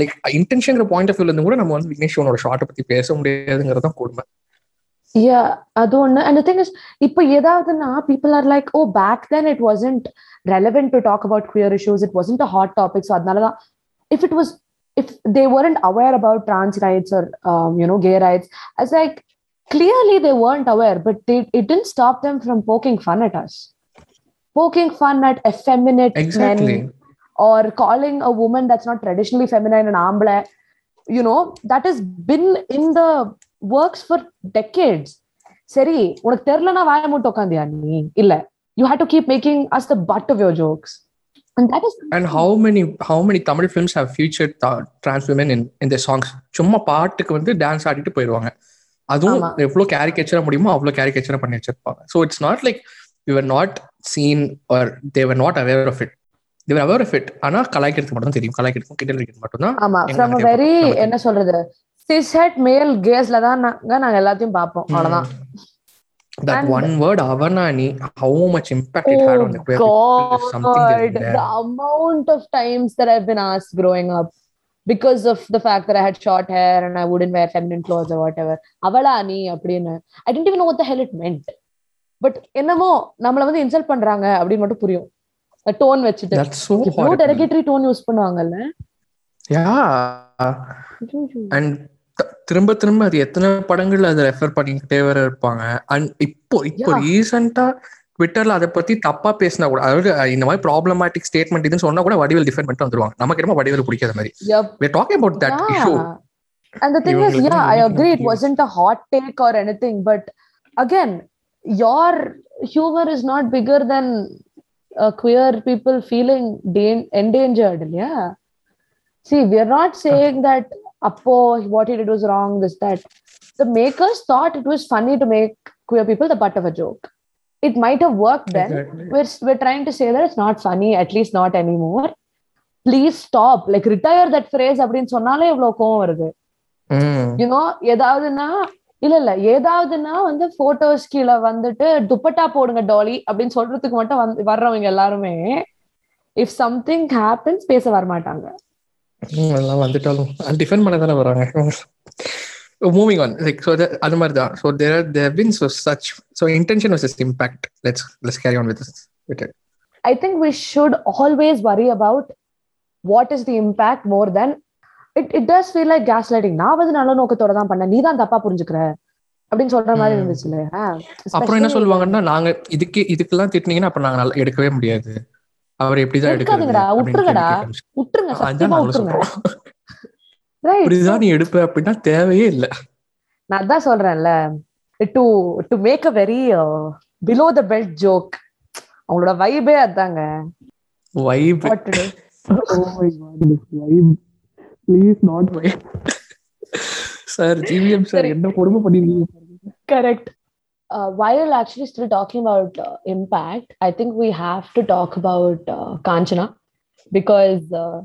like intention point of வியூலேருந்து கூட நம்ம வந்து விக்னேஷ் சிவனோட ஷார்ட்டை பற்றி பேச முடியாதுங்கிறது தான் கொடுமை Yeah, அது ஒண்ணு and the thing is இப்போ ஏதாவதுன்னா people are like oh back then it wasn't relevant to talk about queer issues it wasn't a hot topic so அதனால தான் if it was if they weren't aware about trans rights or um, you know gay rights I was like clearly they weren't aware but they, it didn't stop them from poking fun at us poking fun at effeminate Exactly. men or calling a woman that's not traditionally feminine an ambla you know that has been in the works for decades. சரி உனக்கு தெரியலனா வாய மூட்டு உட்காந்தியா நீ இல்ல you had to keep making us the butt of your jokes and that is and how many how many Tamil films have feature trans women in இந்த songs சும்மா பாட்டுக்கு வந்து டான்ஸ் ஆடிட்டு போயிடுவாங்க அதுவும். எவ்வளோ கேரிகேச்சரா முடியுமோ அவ்வளோ கேரிகேச்சரா பண்ணி வச்சிருப்பாங்க. So it's not like you're not seen or they're not aware of it they're aware of it ஆனா கலாய்க்கிறதுக்கு மட்டும் தான் தெரியும் கலாய்க்கிறதுக்கும் கிண்டல் அடிக்கிறது மட்டும் தான் ஆமா ஃப்ரம் வெரி என்ன சொல்றது சிஸ் ஹெட் மேல் கேஸ்ல தான் நாங்க நாங்க எல்லாத்தையும் பார்ப்போம் அவ்வளவுதான் that And- one word avanani how much impact it had on the queer people is something God, that is there. the amount of times that I've been asked growing up because of the fact that I had short hair and I wouldn't wear feminine clothes or whatever. அவளா நீ அப்படின்னு I didn't even know what the hell it meant. But என்னமோ நம்மள வந்து insult பண்றாங்க அப்படின்னு மட்டும் புரியும் டோன் வச்சுட்டு. டெரகேட்டரி டோன் யூஸ் பண்ணுவாங்கல்ல அண்ட் திரும்ப திரும்ப அது எத்தனை படங்கள்ல அதை ரெஃபர் பண்ணிக்கிட்டே வர இருப்பாங்க அண்ட் இப்போ இப்போ. ரீசெண்டா ட்விட்டர்ல அதை பத்தி தப்பா பேசினா கூட அதாவது இந்த மாதிரி ப்ராப்ளமேட்டிக் ஸ்டேட்மெண்ட் இதுன்னு சொன்னா கூட வடிவேல் டிஃபெண்ட் பண்ணிட்டு வந்துருவாங்க நமக்கு என்னமோ வடிவேல் பிடிக்காத மாதிரி Yep. we're talking about that Yeah. issue And the thing is, yeah, I agree. It wasn't a hot take or anything, but again, your humor is not bigger than queer people feeling endangered இல்லையா? See we are not saying that அப்போ what it it was wrong is that the makers thought it was funny to make queer people the part of a joke it might have work then we're we're trying to say that it's not funny at least not anymore. Please stop like retire that phrase அப்படின்னு சொன்னாலே இவ்வளவு கோவம் வருது. You know ஏதாவதுன்னா இல்ல இல்ல. ஏதாவதுன்னா வந்து photos கீழே வந்துட்டு துப்பட்டா போடுங்க டாலி அப்படின்னு சொல்றதுக்கு மட்டும் வந்து வர்றவங்க எல்லாருமே இஃப் சம்திங் ஹேப்பன்ஸ் பேச வரமாட்டாங்க. ம், அதெல்லாம் வந்துட்டாலும். டிஃபெண்ட் பண்ண தானே வராங்க. மூவிங் ஆன் லைக் ஸோ அது மாதிரி தான் so there there been so such so intention was is impact let's let's carry on with with I think we should always worry about what is the impact more than it it does feel like gaslighting நான் வந்து நல்ல நோக்கத்தோட தான் பண்ணேன். நீ தான் தப்பா புரிஞ்சுக்கிற அப்படின்னு சொல்ற மாதிரி ம். இருந்துச்சுல அப்புறம் என்ன சொல்லுவாங்கன்னா நாங்க இதுக்கு இதுக்கெல்லாம் திட்டினீங்கன்னா அப்ப நாங்க நல்லா எடுக்கவே முடியாது. அவர் எப்படிதான் எடுக்காதீங்கடா, விட்டுருங்கடா. விட்டுருங்க சத்தியமா விட்டுருங்க இப்படிதான் நீ எடுப்ப அப்படின்னா தேவையே இல்ல. நான் அதான் சொல்றேன்ல. To to make a very below the belt joke அவங்களோட வைபே அதாங்க. Vibe do? Please not vibe sir GVM sir சரி. என்ன கொடுமை பண்ணிருக்கீங்க Correct. Uh, while actually still talking about uh, impact, I think we have to talk about uh, Kanchana because uh,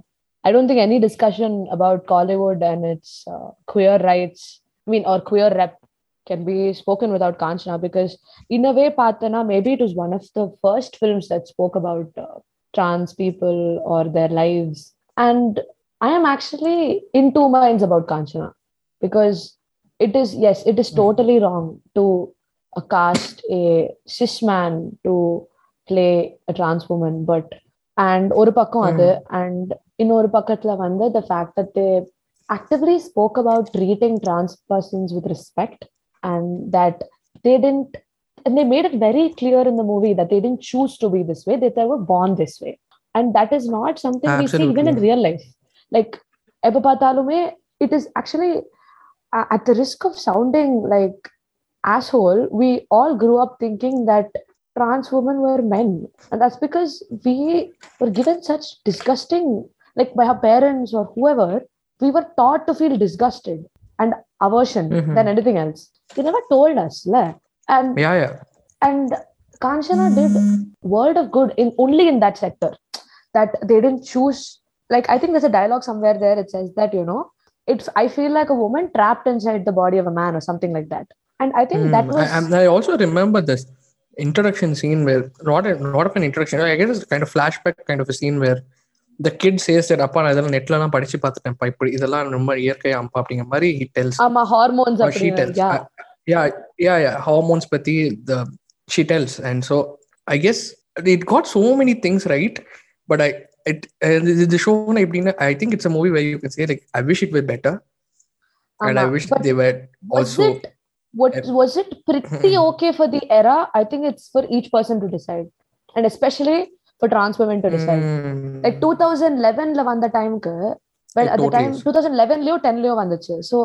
I don't think any discussion about Collywood and its uh, queer rights, I mean, or queer rep can be spoken without Kanchana because, in a way, Patana, maybe it was one of the first films that spoke about uh, trans people or their lives. And I am actually in two minds about Kanchana because it is yes it is Mm. totally wrong to uh, cast a cis man to play a trans woman but and ஒரு பக்கம் அது and இன்னொரு பக்கத்துல வந்து the fact that they actively spoke about treating trans persons with respect and that they didn't and they made it very clear in the movie that they didn't choose to be this way that they were born this way and that is not something we see even in Absolutely. real life like Epapatalume, it is actually uh, at the risk of sounding like asshole, we all grew up thinking that trans women were men. And that's because we were given such disgusting, like by our parents or whoever, we were taught to feel disgusted and aversion mm-hmm. than anything else. They never told us. like And yeah, yeah. And Kanchana did world of good in only in that sector that they didn't choose like I think there's a dialogue somewhere there it says that you know it's I feel like a woman trapped inside the body of a man or something like that and I think that Mm, was I, I'm- I also remember this introduction scene where not a, not of an introduction. I guess it's kind of flashback kind of a scene where the kid says that அப்பா நான் இதெல்லாம் நெட்ல எல்லாம் படிச்சு பார்த்துட்டேன்ப்பா இப்படி இதெல்லாம் ரொம்ப இயற்கையா அம்பா அப்படிங்கிற மாதிரி he tells ஆமா hormones or she tells yeah Uh, yeah yeah yeah hormones பத்தி the she tells and so I guess it got so many things right but I it uh, the, the show எப்படின்னா I think it's a movie where you can say like I wish it were better and I ஆமா. wish But they were was also it what was it pretty okay for the era I think it's for each person to decide and especially for trans women to decide Mm. Like two thousand லெவன்ல வந்த டைமுக்கு well It அந்த totally time is. Two thousand லெவன்லயோ டென்லயோ வந்துச்சு so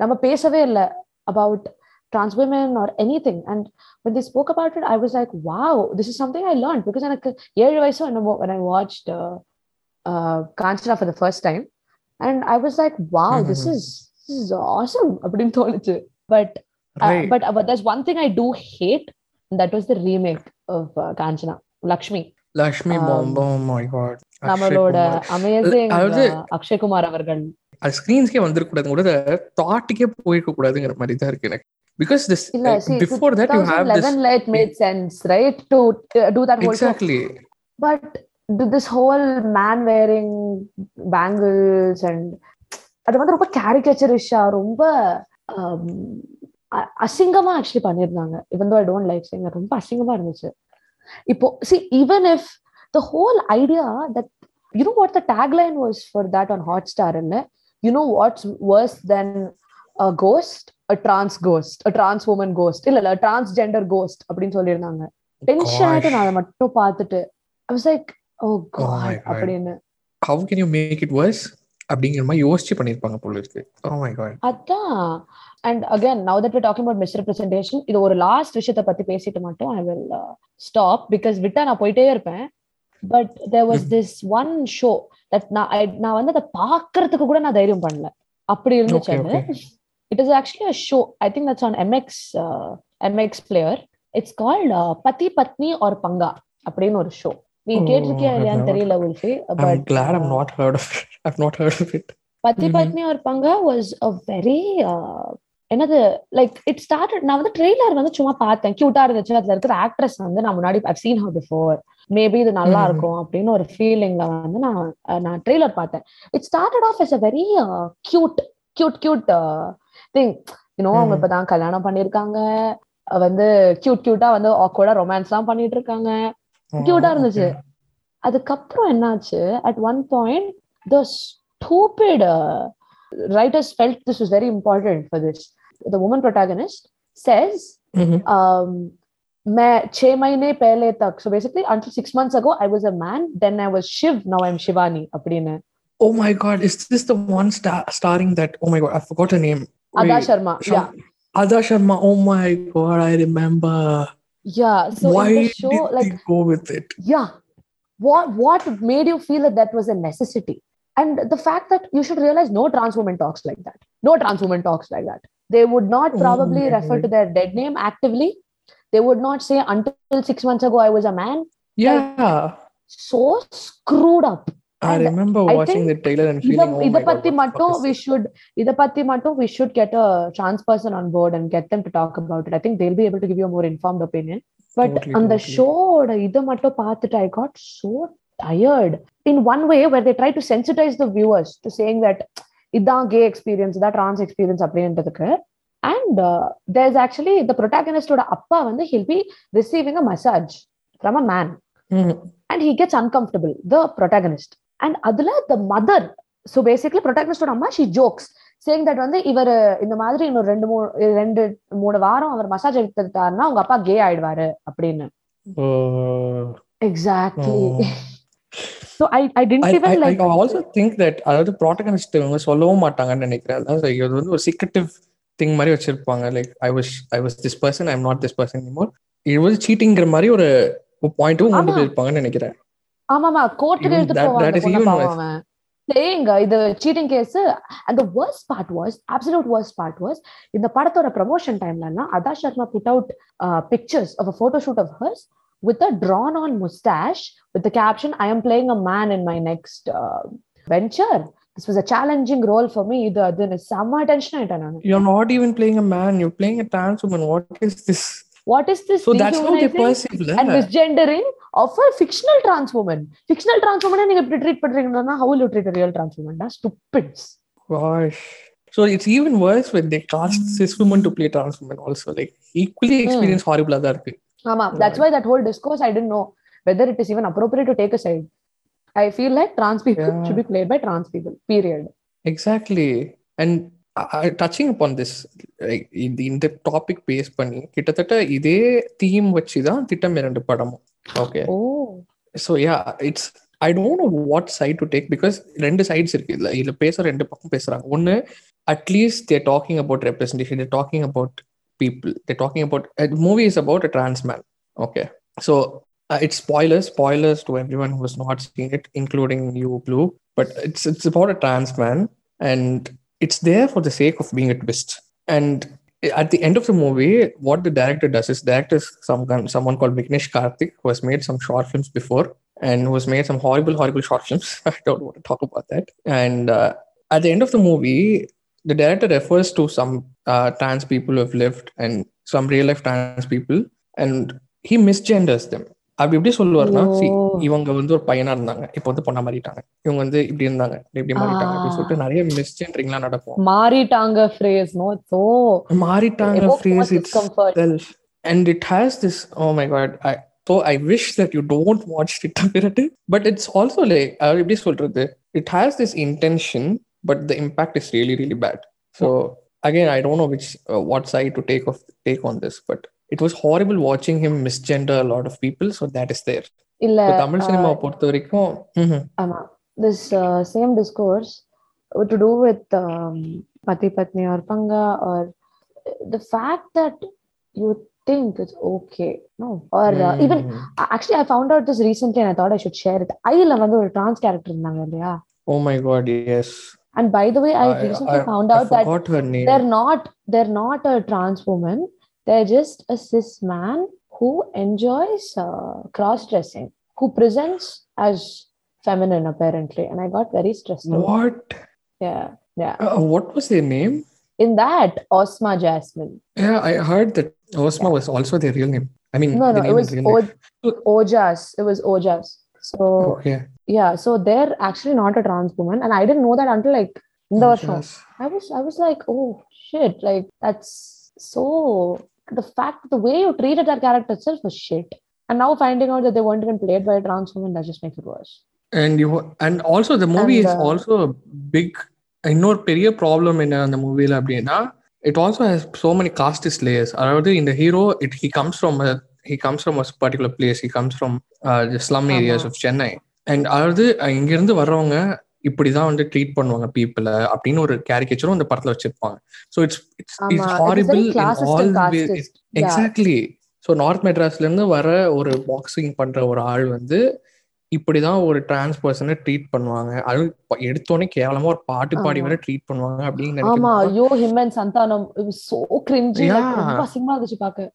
நம்ம பேசவே இல்லை about trans women or anything and when they spoke about it i was like wow this is something i learned because எனக்கு ஏழு வயசோ என்னமோ when i watched uh, uh, Kanchana for the first time and i was like wow this Mhm. is this is awesome அப்படின்னு தோணுச்சு but uh, right but uh, but there's one thing i do hate and that was the remake of uh, Kanchana Lakshmi Lakshmi Um, Bomb oh my god நம்மளோட amazing Akshay Kumar அவர்கள் அது ஸ்கிரீன்ஸ்க்கே வந்திருக்கூடாது கூட தாட்டுக்கே போயிருக்க கூடாதுங்கிற மாதிரி தான் இருக்கு எனக்கு because this Illa, uh, see, before that you have this it made sense right? To uh, do that whole exactly. Show. but this whole man wearing bangles and அது வந்து ரொம்ப கேரிகேச்சரிஷா ரொம்ப um, அசிங்கமா ஆக்சுவலி பண்ணியிருந்தாங்க. இவன் தோ ஐ டோன்ட் லைக் சிங்க ரொம்ப அசிங்கமா இருந்துச்சு. இப்போ see even if the whole idea that you know what the tagline was for that on Hotstar என்ன you know what's worse then ghost a trans ghost a trans woman ghost இல்ல இல்ல transgender ghost அப்படின்னு சொல்லியிருந்தாங்க. Tension ஆயிட்டு நான் அதை மட்டும் பார்த்துட்டு I was like oh god my God. அப்படின்னு. How can you make it worse அப்படிங்கிற மாதிரி யோசிச்சு பண்ணிருப்பாங்க போல இருக்கு. ஓ மை காட் அதான். And again now that we talking about misrepresentation இது ஒரு லாஸ்ட் விஷயத்தை பத்தி பேசிட்டு மட்டும் ஐ வில் ஸ்டாப் பிகாஸ் விட்டா நான் போயிட்டே இருப்பேன். But there was this one show that நான் I- நான் வந்து அதை பார்க்கறதுக்கு கூட நான் தைரியம் பண்ணல. அப்படி இருந்துச்சு it is actually a show I think that's on MX MX player it's called Pati Patni Aur பங்கா அப்படின்னு ஒரு ஷோ நீ Oh, கேட்டிருக்கியா இல்லையான்னு தெரியல உல்ஃபி but glad I'm not heard of it I've not heard of it பத்தி. Patni Aur Panga was a very என்னது like it started நான் வந்து ட்ரெய்லர் வந்து சும்மா பார்த்தேன். கியூட்டா இருந்துச்சு. அதுல இருக்கிற ஆக்ட்ரஸ் வந்து நான் முன்னாடி I've seen her before maybe இது நல்லா Mhm. இருக்கும் அப்படின்னு ஒரு ஃபீலிங்ல வந்து நான் நான் ட்ரெய்லர் பார்த்தேன். It started off as a very cute cute cute thing you know அவங்க Mhm. இப்பதான் கல்யாணம் பண்ணிருக்காங்க அஹ் வந்து கியூட் கியூட்டா வந்து ஆக்வர்டா ரொமான்ஸ் எல்லாம் பண்ணிட்டு இருக்காங்க Cute ஆ இருந்துச்சு. அதுக்கப்புறம் என்னாச்சு at one point the stupid writers felt this was very important for this. The woman protagonist says, Mhm. um, मैं छह महीने पहले तक so basically until six months ago I was a man then I was Shiv now I'm Shivani அப்படின்னு Oh my god, is this the one star- starring that? Oh my god, I forgot her name. Adah Sharma yeah. Adah Sharma. Oh my god, I remember. yeah so Why in the show did like they go with it? yeah. What what made you feel that that was a necessity? And the fact that you should realize no trans woman talks like that. No trans woman talks like that. They would not Oh probably my refer to their dead name actively. They would not say until six months ago i was a man. Yeah, so screwed up I And remember I watching think the trailer and இத feeling. Oh இத my god, பத்தி what the மட்டும் fuck we is this? should இத பத்தி மட்டும் we should get a trans person on board and get them to talk about it i think they'll be able to give you a more informed opinion but Totally, on the totally. show இத மட்டும் பார்த்துட்டு i got so tired in one way where they try to sensitize the viewers to saying that இதான் gay experience இதான் trans experience அப்படின்றதுக்கு and uh, there's actually the protagonist ஓட அப்பா வந்து he'll be receiving a massage from a man Mhm. and he gets uncomfortable the And அதுல the mother so basically protagonist ஓட அம்மா she jokes saying that வந்து இவர் இந்த மாதிரி இன்னும் ரெண்டு மூணு ரெண்டு மூணு வாரம் அவர் மசாஜ் எடுத்துட்டாருன்னா உங்க அப்பா கே ஆயிடுவாரு அப்படின்னு. Exactly so i i didn't I, even I, like I also think that அதாவது ப்ராட்டகனிஸ்ட் இவங்க சொல்லவும் மாட்டாங்கன்னு நினைக்கிறேன். அதாவது like இது வந்து ஒரு சீக்ரெட்டிவ் திங் மாதிரி வச்சிருப்பாங்க. Like I was I was this person I am not this person anymore. இது வந்து சீட்டிங்கிற மாதிரி ஒரு பாயிண்ட்டும் கொண்டு. போயிருப்பாங்கன்னு நினைக்கிறேன். ஆமாமா கோர்ட்டுக்கு எடுத்து போவாங்க சரிங்க இது சீட்டிங் கேஸ் அந்த worst part was absolute worst part was இந்த படத்தோட promotion டைம்லன்னா Adah Sharma put out pictures of a photo shoot of hers with a drawn on moustache with caption I am playing a man in my next venture this was a challenging role for me இது அது செம்ம tension ஆயிட்டேன் நான். You are not even playing a man you playing a trans woman what is this what is this so that's how they perceive and misgendering of a fictional trans woman fictional trans woman நீங்க இப்படி treat பண்றீங்கன்னா you treat a real trans woman that's stupids gosh so it's even worse when they cast cis women to play trans women also like equally experience horrible தான் இருக்கு that's why that whole discourse I didn't know whether it is even appropriate to take a side. I feel like trans people Yeah. should be played by trans people. Period. Exactly and touching upon this இந்த topic base பண்ணி கிட்டத்தட்ட இதே theme வச்சு தான் திட்டம் இரண்டு படமும் okay Oh. So yeah it's I don't know what side to take because ரெண்டு சைட்ஸ் இருக்கு இதுல இதுல பேச ரெண்டு பக்கம் பேசுறாங்க ஒன்னு at least they're talking about representation they're talking about people they're talking about movie is about a trans man okay so it's spoilers spoilers to everyone who has not seen it including you blue but it's it's about a trans man and it's there for the sake of being a twist and at the end of the movie what the director does is director is some someone called Vignesh Karthick who has made some short films before and who has made some horrible horrible short films. I don't want to talk about that. And uh, at the end of the movie the director refers to some uh, trans people who have lived and some real life trans people and he misgenders them அப்படி எப்படி சொல்லுவாருன்னா இவங்க வந்து ஒரு பையனா இருந்தாங்க. இப்ப வந்து பொண்ணா மாறிட்டாங்க. இவங்க வந்து இப்படி இருந்தாங்க. இப்படி மாறிட்டாங்க. அப்படின்னு சொல்லிட்டு நிறைய மிஸ்ஜெண்டரிங்லாம் நடக்கும். மாறிட்டாங்க ஃப்ரேஸ் நோ சோ மாறிட்டாங்க phrase it's self and it has this oh my God I so I wish that you don't watch it தவிரட்டு but it's also லே எப்படி சொல்றது? It has this intention but the impact is really really bad so again I don't know which what side to take of take on this but but it was horrible watching him misgender a lot of people so that is there இல்ல இப்ப Tamil cinema பொறுத்த வரைக்கும் ம்ஹும். ஆமா this uh, same discourse to do with um, pati patni or panga or the fact that you think it's okay no or uh, even Mm. actually i found out this recently and i thought i should share it ஐல வந்து ஒரு trans character இருந்தாங்க இல்லையா oh my god yes and by the way i, I- recently I- found I out that forgot her name they're not they're not a trans woman they're just a cis man who enjoys uh, cross dressing who presents as feminine apparently and i got very stressed out. what? Yeah yeah. Uh, what was their name? In that osma jasmine. Yeah, I heard that Osma was also their real name. I mean, no the no it was is real name. o- ojas. It was ojas. So Okay. yeah so they're actually not a trans woman and i didn't know that until like in the show I was I was like, oh shit, like that's so the fact the way you treated that character itself was shit. And now finding out that they weren't even played by a trans woman, that just makes it worse. And you and also the movie And, is uh, also a big இன்னொரு பெரிய problem என்ன அந்த மூவில அப்படின்னா it also has so many casteist layers அதாவது இந்த hero it he comes from he comes from particular place he comes from slum areas of Chennai and அதாவது இங்கிருந்து வர்றவங்க இப்படிதான் வந்து ட்ரீட் பண்ணுவாங்க பீப்புளை அப்படின்னு ஒரு கேரிகேச்சரும் அந்த படத்துல வச்சிருப்பாங்க. So it's it's it's horrible. Exactly so north மெட்ராஸ்ல இருந்து வர ஒரு பாக்ஸிங் பண்ற ஒரு ஆள் வந்து இப்படிதான் ஒரு டிரான்ஸ் பர்சனை ட்ரீட் பண்ணுவாங்க. அது எடுத்தோடனே கேவலமா ஒரு பாட்டு பாடி. வர ட்ரீட் பண்ணுவாங்க அப்படின்னு ஆமா ஐயோ him and Santhanam. So cringe. ரொம்ப அசிங்கமா இருந்துச்சு பாக்க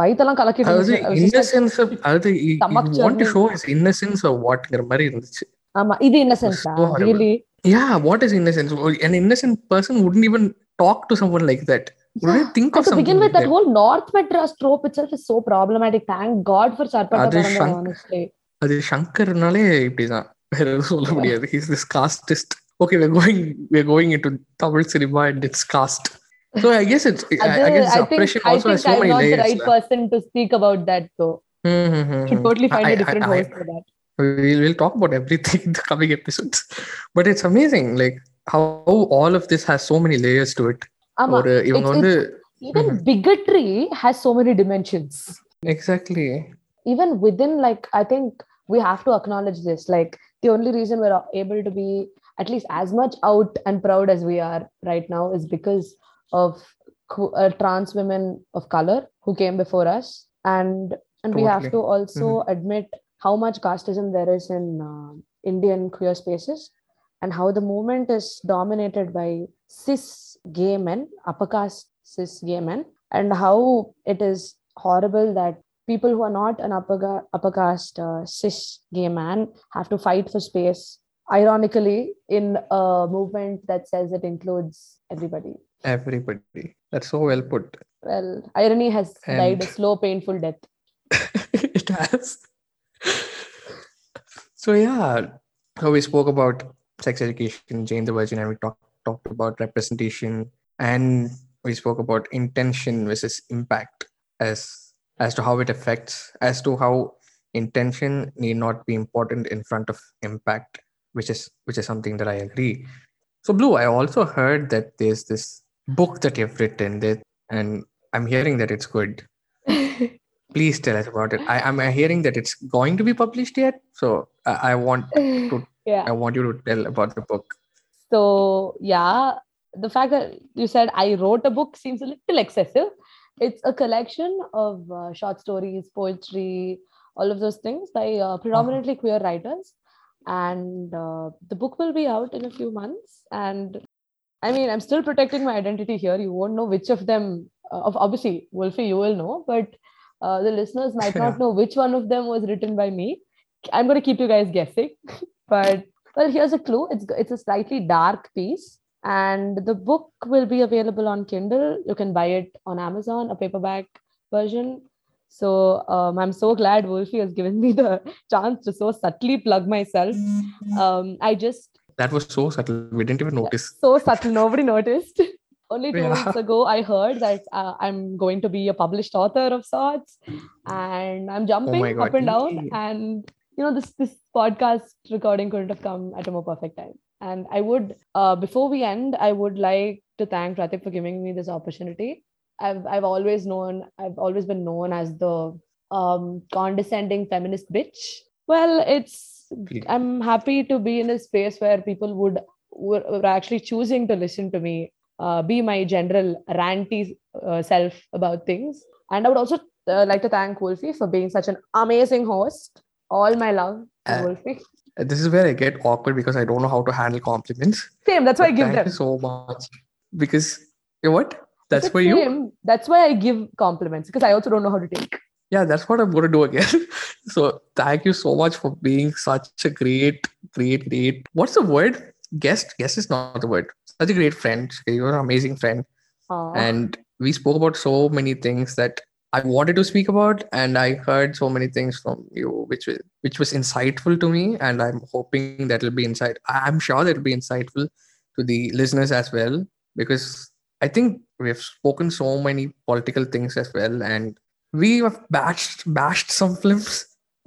வயித்தெல்லாம் கலக்கிட்டு like, இன்னசென்ஸ் அதாவது want to. Show is innocence வாட்ங்கிற மாதிரி இருந்துச்சு. ஆமா இது innocence really yeah what is innocence an innocent person wouldn't even talk to someone like that. Would think of to begin with that, whole north madras trope itself is so problematic. Thank god for Sarpatta honestly. So I guess it's I, think, I think I'm not the right person to speak about that mm-hmm, mm-hmm, Should totally mm-hmm. find different for that. We'll, we'll talk about everything in the coming episodes. But it's amazing, like how all of this has so many layers to it. Um, or, uh, even it's, the, even mm-hmm. bigotry has so many dimensions. Exactly. Even within, like, I think we have to acknowledge this. Like, the only reason we're able to be at least as much out and proud as we are right now is because of uh, trans women of color who came before us and and totally. we have to also mm-hmm. admit how much casteism there is in uh, Indian queer spaces, and how the movement is dominated by cis gay men, upper caste cis gay men, and how it is horrible that people who are not an upper, ga- upper caste uh, cis gay man have to fight for space. Ironically, in a movement that says it includes everybody. everybody that's so well put Well, irony has died a slow, painful death. it has. So yeah, so we spoke about sex education, Jane the Virgin, and we talked talked about representation, and we spoke about intention versus impact as as to how it affects, as to how intention need not be important in front of impact, which is which is something that I agree. So Blue, I also heard that there's this book that you've written that, and I'm hearing that it's good please tell us about it I, i'm hearing that it's going to be published yet so i, I want yeah. i want you to tell about the book So yeah, the fact that you said I wrote a book seems a little excessive. It's a collection of uh, short stories, poetry, all of those things by uh, predominantly queer writers, and uh, the book will be out in a few months. And I mean, I'm still protecting my identity here. You won't know which of them. Uh, of obviously, Wolfie, you will know, but uh, the listeners might not know which one of them was written by me. I'm going to keep you guys guessing, but well, here's a clue. It's it's a slightly dark piece, and the book will be available on Kindle. You can buy it on Amazon, a paperback version. So um, I'm so glad Wolfie has given me the chance to so subtly plug myself. Um, I just that was so subtle we didn't even notice so subtle, nobody noticed. Only two Yeah. weeks ago, I heard that uh, I'm going to be a published author of sorts, and I'm jumping my God. up and down. And you know, this this podcast recording couldn't have come at a more perfect time. And I would, uh, before we end, I would like to thank Pratik for giving me this opportunity. I've I've always known, I've always been known as the um, condescending feminist bitch. Well, it's Please. I'm happy to be in a space where people would were, were actually choosing to listen to me, uh, be my general ranty uh, self about things. And I would also uh, like to thank Wolfie for being such an amazing host. All my love Uh, Wolfie. this is where i get awkward because i don't know how to handle compliments Same. That's why I give thank them. you so much because you know what that's It's for you. That's why I give compliments because I also don't know how to take. yeah that's what i'm going to do again so thank you so much for being such a great great great what's the word guest guest is not the word such a great friend you're an amazing friend Aw. and we spoke about so many things that I wanted to speak about, and I heard so many things from you, which was which was insightful to me, and I'm hoping that will be insight. I'm sure that will be insightful to the listeners as well, because I think we have spoken so many political things as well, and we have bashed bashed some films.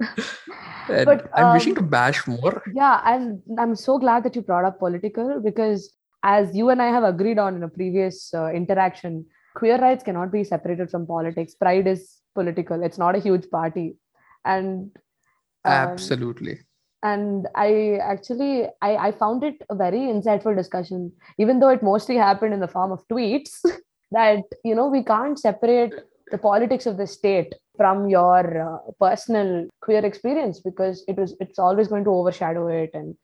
and But, I'm wishing um, to bash more. yeah and i'm so glad that you brought up political because as you and I have agreed on in a previous uh, interaction, queer rights cannot be separated from politics. Pride is political. It's not a huge party, and um, Absolutely. and I actually I, I found it a very insightful discussion, even though it mostly happened in the form of tweets. that you know we can't separate the politics of the state from your uh, personal queer experience because it was it's always going to overshadow it and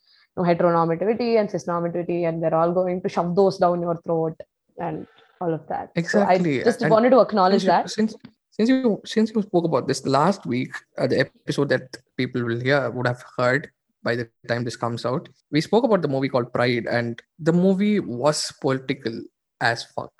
know, heteronormativity and cisnormativity and they're all going to shove those down your throat and all of that Exactly, so i just and wanted to acknowledge since you, that since since you since you spoke about this last week, uh, the episode that people will hear would have heard by the time this comes out. We spoke about the movie called Pride, and the movie was political as fuck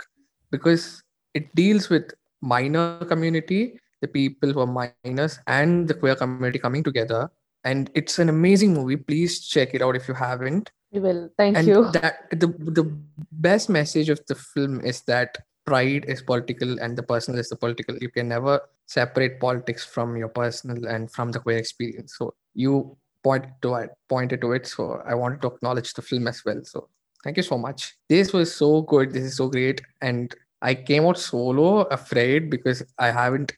because it deals with minor community, the people who are minors, and the queer community coming together. And it's an amazing movie. Please check it out if you haven't. We will. Thank and you. that the the best message of the film is that pride is political and the personal is the political. You can never separate politics from your personal and from the queer experience. So you point to it pointed to it. So i wanted to acknowledge the film as well. So thank you so much. This was so good. This is so great. And i came out solo afraid because i haven't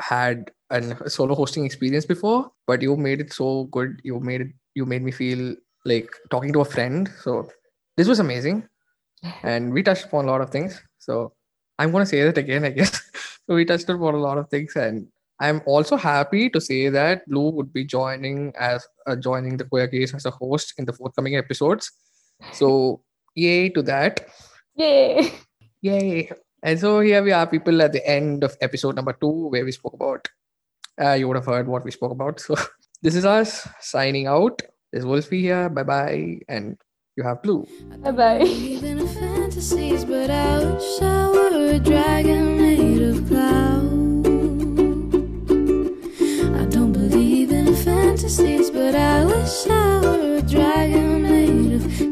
had a solo hosting experience before but you made it so good you made it you made me feel like talking to a friend. So this was amazing. And we touched upon a lot of things. So I'm going to say that again, I guess. so we touched upon a lot of things. And I'm also happy to say that Blue would be joining as uh, joining the queer case as a host in the forthcoming episodes. So yay to that. yay Yay. And so here we are, people, at the end of episode number two, where we spoke about, uh, you would have heard what we spoke about. So this is us signing out. There's Wolfie here. Bye bye. And you have Blue. bye bye believe in fantasies, but I wish I were a dragon made of